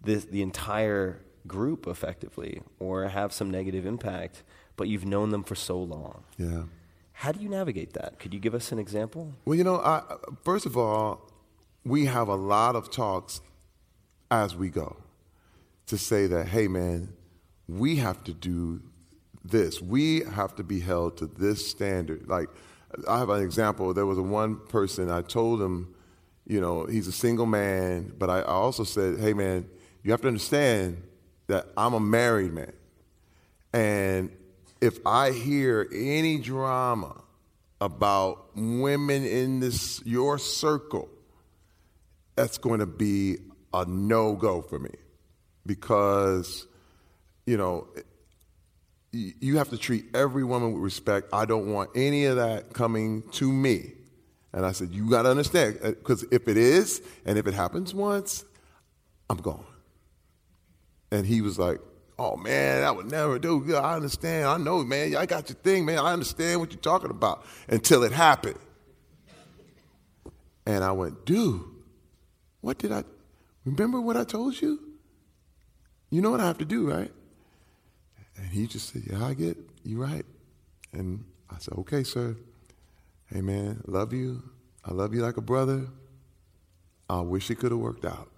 the, the entire group effectively or have some negative impact, but you've known them for so long. Yeah. How do you navigate that? Could you give us an example? Well, you know, I, first of all, we have a lot of talks as we go to say that, hey, man, we have to do this. We have to be held to this standard. Like, I have an example. There was a one person I told him, you know, he's a single man, but I, I also said, hey, man, you have to understand that I'm a married man. And if I hear any drama about women in this your circle, that's going to be a no go for me because you know you have to treat every woman with respect. I don't want any of that coming to me. And I said, you got to understand, uh, because if it is, and if it happens once, I'm gone. And he was like, oh man, I would never do. I understand. I know, man. I got your thing, man. I understand what you're talking about until it happened. And I went, dude, what did I remember what I told you? You know what I have to do, right? And he just said, Yeah, I get. You're right. And I said, Okay, sir. Hey man, love you. I love you like a brother. I wish it could have worked out.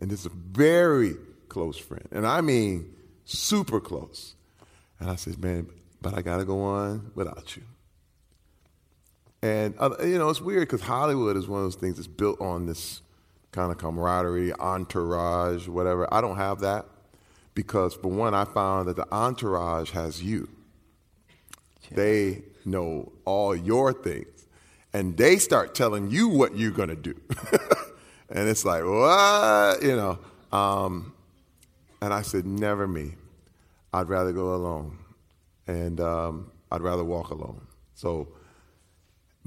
And this is a very close friend. And I mean super close. And I said, Man, but I gotta go on without you. And uh, you know, it's weird because Hollywood is one of those things that's built on this kind of camaraderie, entourage, whatever. I don't have that because, for one, I found that the entourage has you. They know all your things, and they start telling you what you're gonna do, and it's like, what, you know? Um, and I said, never me. I'd rather go alone, and um, I'd rather walk alone. So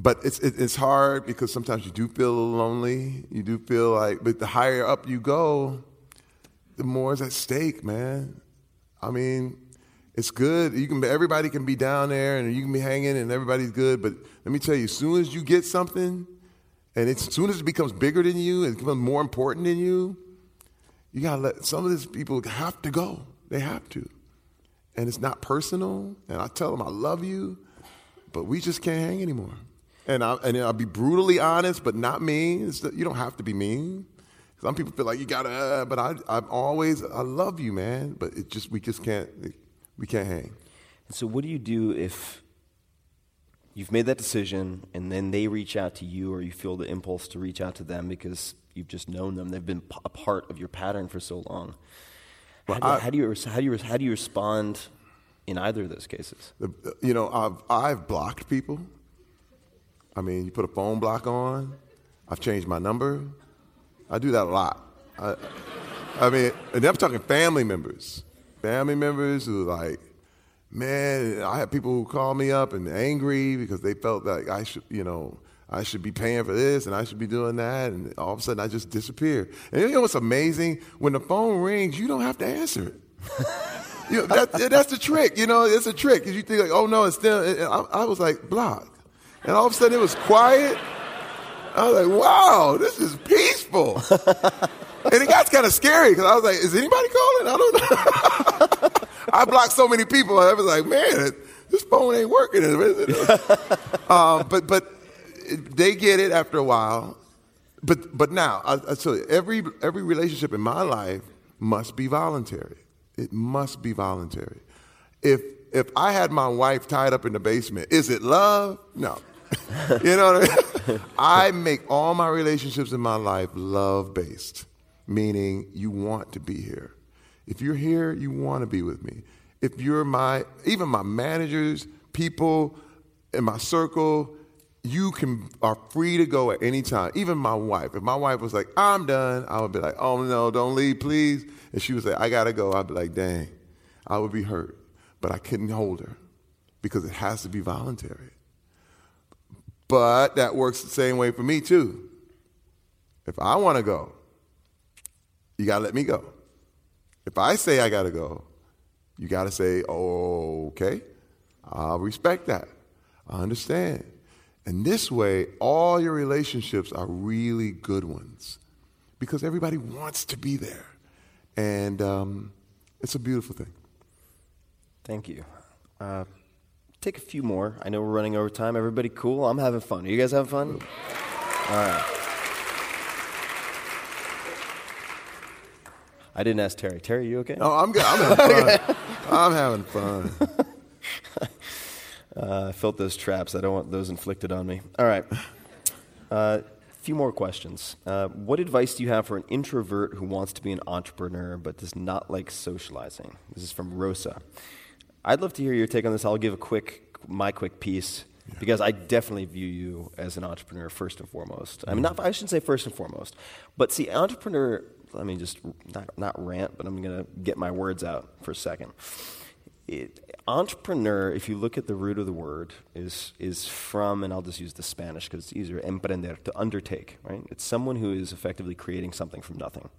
but it's it, it's hard because sometimes you do feel lonely. You do feel like, but the higher up you go, the more is at stake, man. I mean, it's good. You can everybody can be down there and you can be hanging and everybody's good. But let me tell you, as soon as you get something, and as soon as it becomes bigger than you and becomes more important than you, you gotta let some of these people have to go. They have to, and it's not personal. And I tell them I love you, but we just can't hang anymore. And, I, and I'll be brutally honest, but not mean. It's, you don't have to be mean. Some people feel like you gotta, uh, but I, I'm always, I love you, man. But it just, we just can't, we can't hang. So, what do you do if you've made that decision and then they reach out to you or you feel the impulse to reach out to them because you've just known them? They've been a part of your pattern for so long. How do, I- how do you, how, do you, how do you respond in either of those cases? You know, I've, I've blocked people. I mean, you put a phone block on. I've changed my number. I do that a lot. I, I mean, and I'm talking family members. Family members who are like, man, I have people who call me up and angry because they felt like I should, you know, I should be paying for this and I should be doing that, and all of a sudden I just disappear. And you know what's amazing? When the phone rings, you don't have to answer it. you know, that, that's the trick. You know, it's a trick because you think like, oh no, it's still. I, I was like block, and all of a sudden it was quiet. I was like, wow, this is peaceful. and it got kind of scary because I was like, is anybody calling? I don't know. I blocked so many people. I was like, man, this phone ain't working. um, but but they get it after a while. But but now I, I tell you, every every relationship in my life must be voluntary. It must be voluntary. If if I had my wife tied up in the basement, is it love? No. you know what I mean? I make all my relationships in my life love based, meaning you want to be here. If you're here, you want to be with me. If you're my, even my managers, people in my circle, you can are free to go at any time. Even my wife. If my wife was like, I'm done, I would be like, oh no, don't leave, please. And she would say, I gotta go. I'd be like, dang, I would be hurt. But I couldn't hold her because it has to be voluntary. But that works the same way for me too. If I want to go, you got to let me go. If I say I got to go, you got to say, okay, I'll respect that. I understand. And this way, all your relationships are really good ones because everybody wants to be there. And um, it's a beautiful thing. Thank you. Uh, take a few more. I know we're running over time. Everybody cool? I'm having fun. Are you guys having fun? All right. I didn't ask Terry. Terry, you okay? Oh, I'm good. I'm having fun. I'm having fun. Uh, I felt those traps. I don't want those inflicted on me. All right. A uh, few more questions. Uh, what advice do you have for an introvert who wants to be an entrepreneur but does not like socializing? This is from Rosa. I'd love to hear your take on this. I'll give a quick, my quick piece because I definitely view you as an entrepreneur first and foremost. I mean, not, I shouldn't say first and foremost, but see, entrepreneur. Let me just not, not rant, but I'm going to get my words out for a second. It, entrepreneur, if you look at the root of the word, is, is from, and I'll just use the Spanish because it's easier, emprender, to undertake, right? It's someone who is effectively creating something from nothing.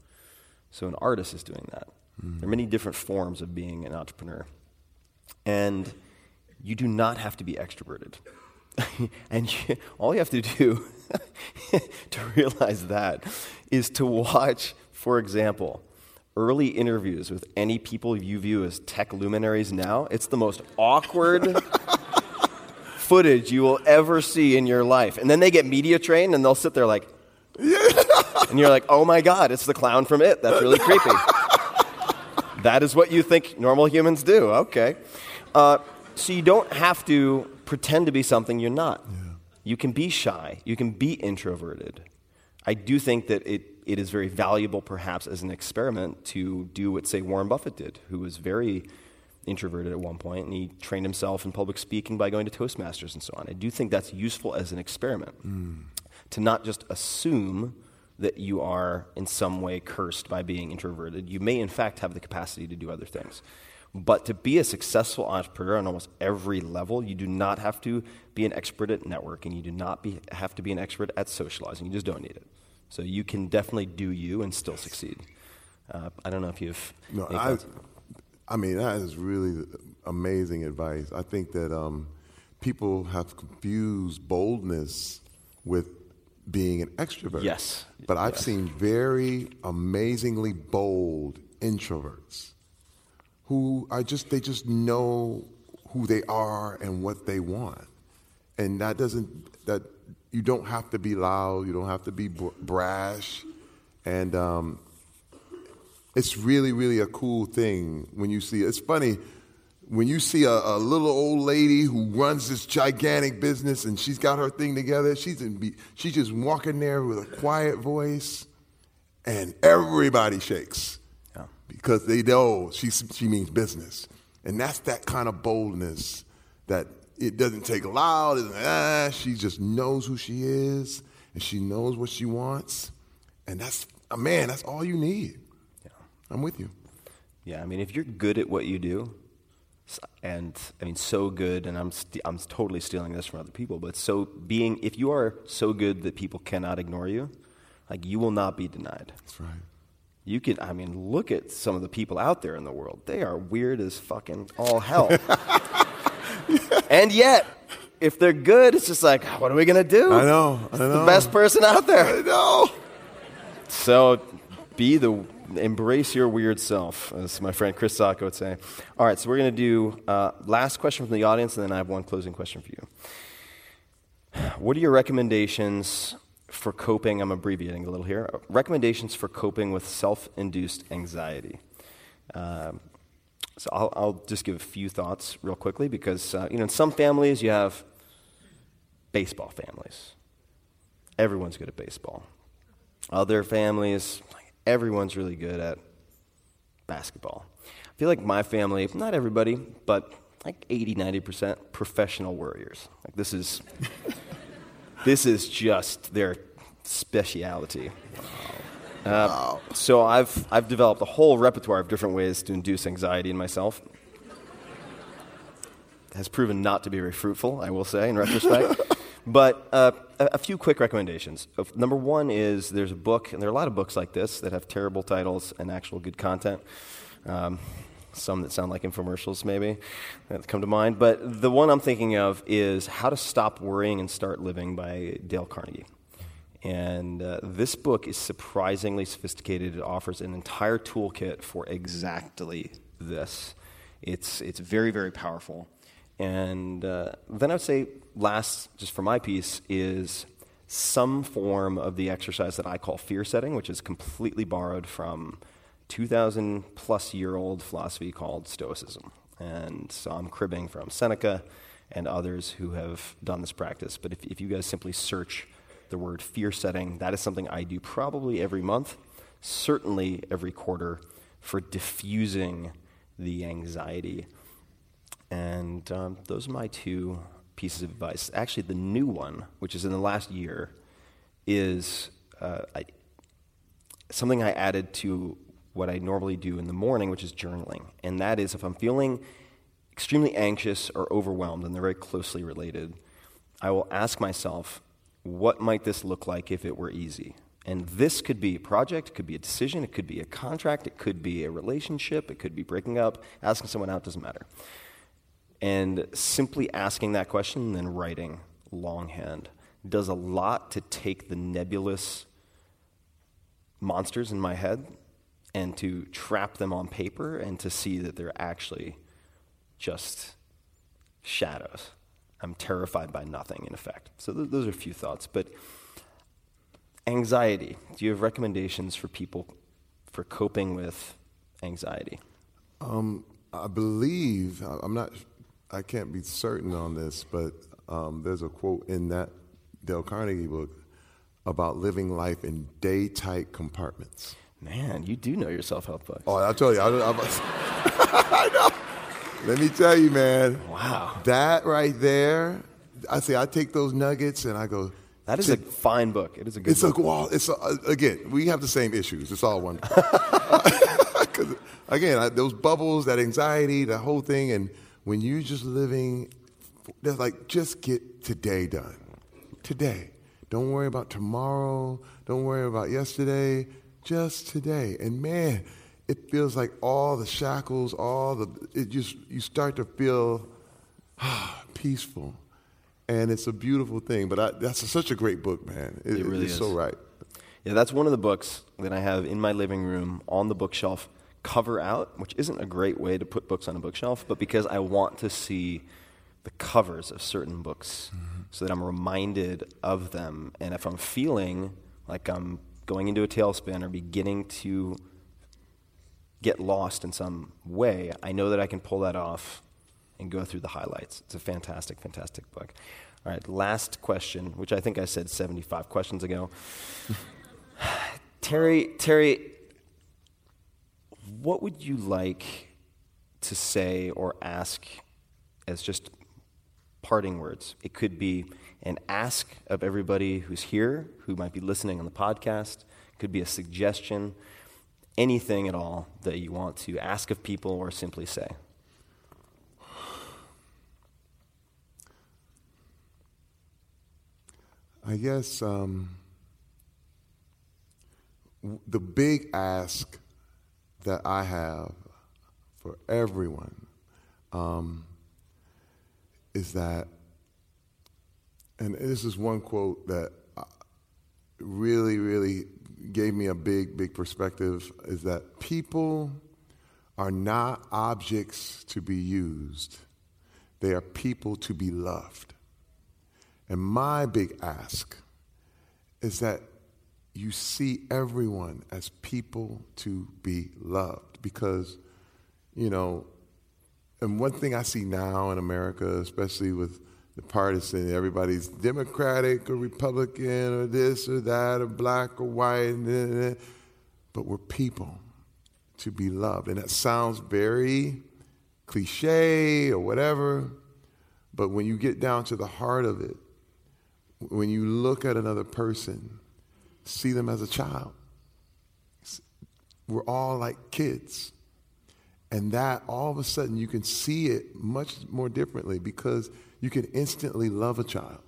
So an artist is doing that. Mm. There are many different forms of being an entrepreneur. And you do not have to be extroverted. and you, all you have to do to realize that is to watch, for example, early interviews with any people you view as tech luminaries now, it's the most awkward footage you will ever see in your life. And then they get media trained and they'll sit there like, and you're like, oh my God, it's the clown from it. That's really creepy. That is what you think normal humans do. Okay. Uh, so you don't have to pretend to be something you're not. Yeah. You can be shy, you can be introverted. I do think that it it is very valuable, perhaps, as an experiment to do what, say, Warren Buffett did, who was very introverted at one point, and he trained himself in public speaking by going to Toastmasters and so on. I do think that's useful as an experiment mm. to not just assume that you are in some way cursed by being introverted. You may, in fact, have the capacity to do other things. But to be a successful entrepreneur on almost every level, you do not have to be an expert at networking. You do not be, have to be an expert at socializing. You just don't need it. So you can definitely do you and still succeed. Uh, I don't know if you've. No, I, I mean, that is really amazing advice. I think that um, people have confused boldness with being an extrovert. Yes. But I've yes. seen very amazingly bold introverts who are just, they just know who they are and what they want. And that doesn't, that you don't have to be loud, you don't have to be brash, and um, it's really, really a cool thing when you see. it. It's funny when you see a, a, little old lady who runs this gigantic business and she's got her thing together. She's in, she's just walking there with a quiet voice, and everybody shakes yeah. because they know she she means business, and that's that kind of boldness that it doesn't take loud. Ah, she just knows who she is and she knows what she wants. And that's, man, that's all you need. Yeah. I'm with you. Yeah, I mean, if you're good at what you do, and I mean, so good, and I'm, st- I'm totally stealing this from other people, but so being, if you are so good that people cannot ignore you, like you will not be denied. That's right. You can, I mean, look at some of the people out there in the world. They are weird as fucking all hell. and yet, if they're good, it's just like, what are we going to do? I know, I know. the best person out there. I know. So be the embrace your weird self, as my friend Chris Sacca would say. All right, so we're going to do uh, last question from the audience, and then I have one closing question for you. What are your recommendations for coping? I'm abbreviating a little here. Recommendations for coping with self-induced anxiety. Um, so I'll, I'll just give a few thoughts real quickly because uh, you know in some families you have baseball families. Everyone's good at baseball. Other families, everyone's really good at basketball. I feel like my family, not everybody, but like 80, 90% professional warriors. Like this is this is just their speciality. Uh, So I've I've developed a whole repertoire of different ways to induce anxiety in myself. Has proven not to be very fruitful, I will say, in retrospect. but uh, a, a few quick recommendations. Number one is there's a book, and there are a lot of books like this that have terrible titles and actual good content. Um, some that sound like infomercials, maybe, that come to mind. But the one I'm thinking of is How to Stop Worrying and Start Living by Dale Carnegie. And uh, this book is surprisingly sophisticated. It offers an entire toolkit for exactly this. It's, it's very, very powerful. And uh, then I would say, last, just for my piece, is some form of the exercise that I call fear setting, which is completely borrowed from 2,000 plus year old philosophy called Stoicism. And so I'm cribbing from Seneca and others who have done this practice. But if, if you guys simply search the word fear setting, that is something I do probably every month, certainly every quarter, for diffusing the anxiety. And um, those are my two pieces of advice. Actually, the new one, which is in the last year, is uh, I, something I added to what I normally do in the morning, which is journaling. And that is if I'm feeling extremely anxious or overwhelmed, and they're very closely related, I will ask myself, what might this look like if it were easy? And this could be a project, it could be a decision, it could be a contract, it could be a relationship, it could be breaking up, asking someone out, doesn't matter. And simply asking that question and then writing longhand does a lot to take the nebulous monsters in my head and to trap them on paper and to see that they're actually just shadows. I'm terrified by nothing, in effect. So th- those are a few thoughts. But anxiety. Do you have recommendations for people for coping with anxiety? Um, I believe I'm not. I can't be certain on this, but um, there's a quote in that Dale Carnegie book about living life in day-tight compartments. Man, you do know your self-help books. Oh, I'll tell you. I, I, I know. Let me tell you, man. Wow. That right there. I say I take those nuggets and I go. That is a fine book. It is a good It's a book. well. It's a, again. We have the same issues. It's all one. 'Cause, again, I, those bubbles, that anxiety, the whole thing, and when you're just living, they're like just get today done. Today. Don't worry about tomorrow. Don't worry about yesterday. Just today. And man, it feels like all the shackles, all the it just you start to feel peaceful. And it's a beautiful thing. But I, that's such a great book, man. It, It really it's is. so right. Yeah, that's one of the books that I have in my living room on the bookshelf, cover out, which isn't a great way to put books on a bookshelf, but because I want to see the covers of certain books mm-hmm. so that I'm reminded of them. And if I'm feeling like I'm going into a tailspin or beginning to get lost in some way, I know that I can pull that off and go through the highlights. It's a fantastic, fantastic book. All right, last question, which I think I said 75 questions ago. Terry, Terry, what would you like to say or ask as just parting words. It could be an ask of everybody who's here, who might be listening on the podcast. It could be a suggestion, anything at all that you want to ask of people or simply say. I guess um, the big ask that I have for everyone um, is that, and this is one quote that uh, really, really gave me a big, big perspective is that people are not objects to be used, they are people to be loved. And my big ask is that you see everyone as people to be loved because, you know, and one thing I see now in America, especially with the partisan, everybody's Democratic or Republican or this or that or black or white, but we're people to be loved. And that sounds very cliche or whatever, but when you get down to the heart of it, when you look at another person, see them as a child. We're all like kids. And that all of a sudden you can see it much more differently because you can instantly love a child.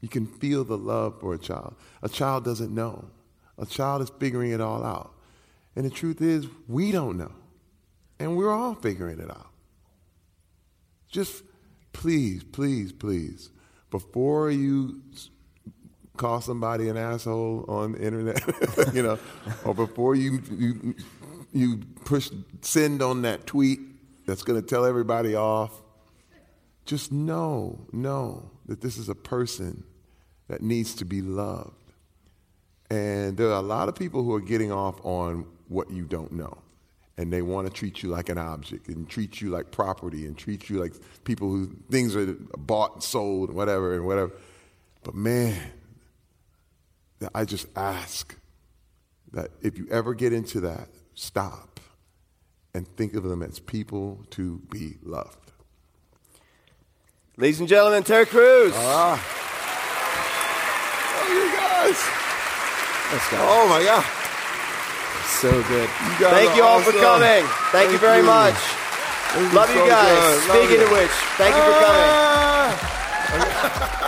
You can feel the love for a child. A child doesn't know, a child is figuring it all out. And the truth is, we don't know. And we're all figuring it out. Just please, please, please, before you call somebody an asshole on the internet, you know, or before you, you you push send on that tweet that's going to tell everybody off, just know, know that this is a person that needs to be loved. And there are a lot of people who are getting off on what you don't know. And they want to treat you like an object and treat you like property and treat you like people who things are bought and sold and whatever and whatever. But man, I just ask that if you ever get into that, stop and think of them as people to be loved. Ladies and gentlemen, Terry Crews. Ah. Oh, you guys. Let's go. Oh, my God. So good. You guys Thank you all for coming. Thank, you very you. much. This Love you so guys. good. Love Speaking you. of which, thank you for coming.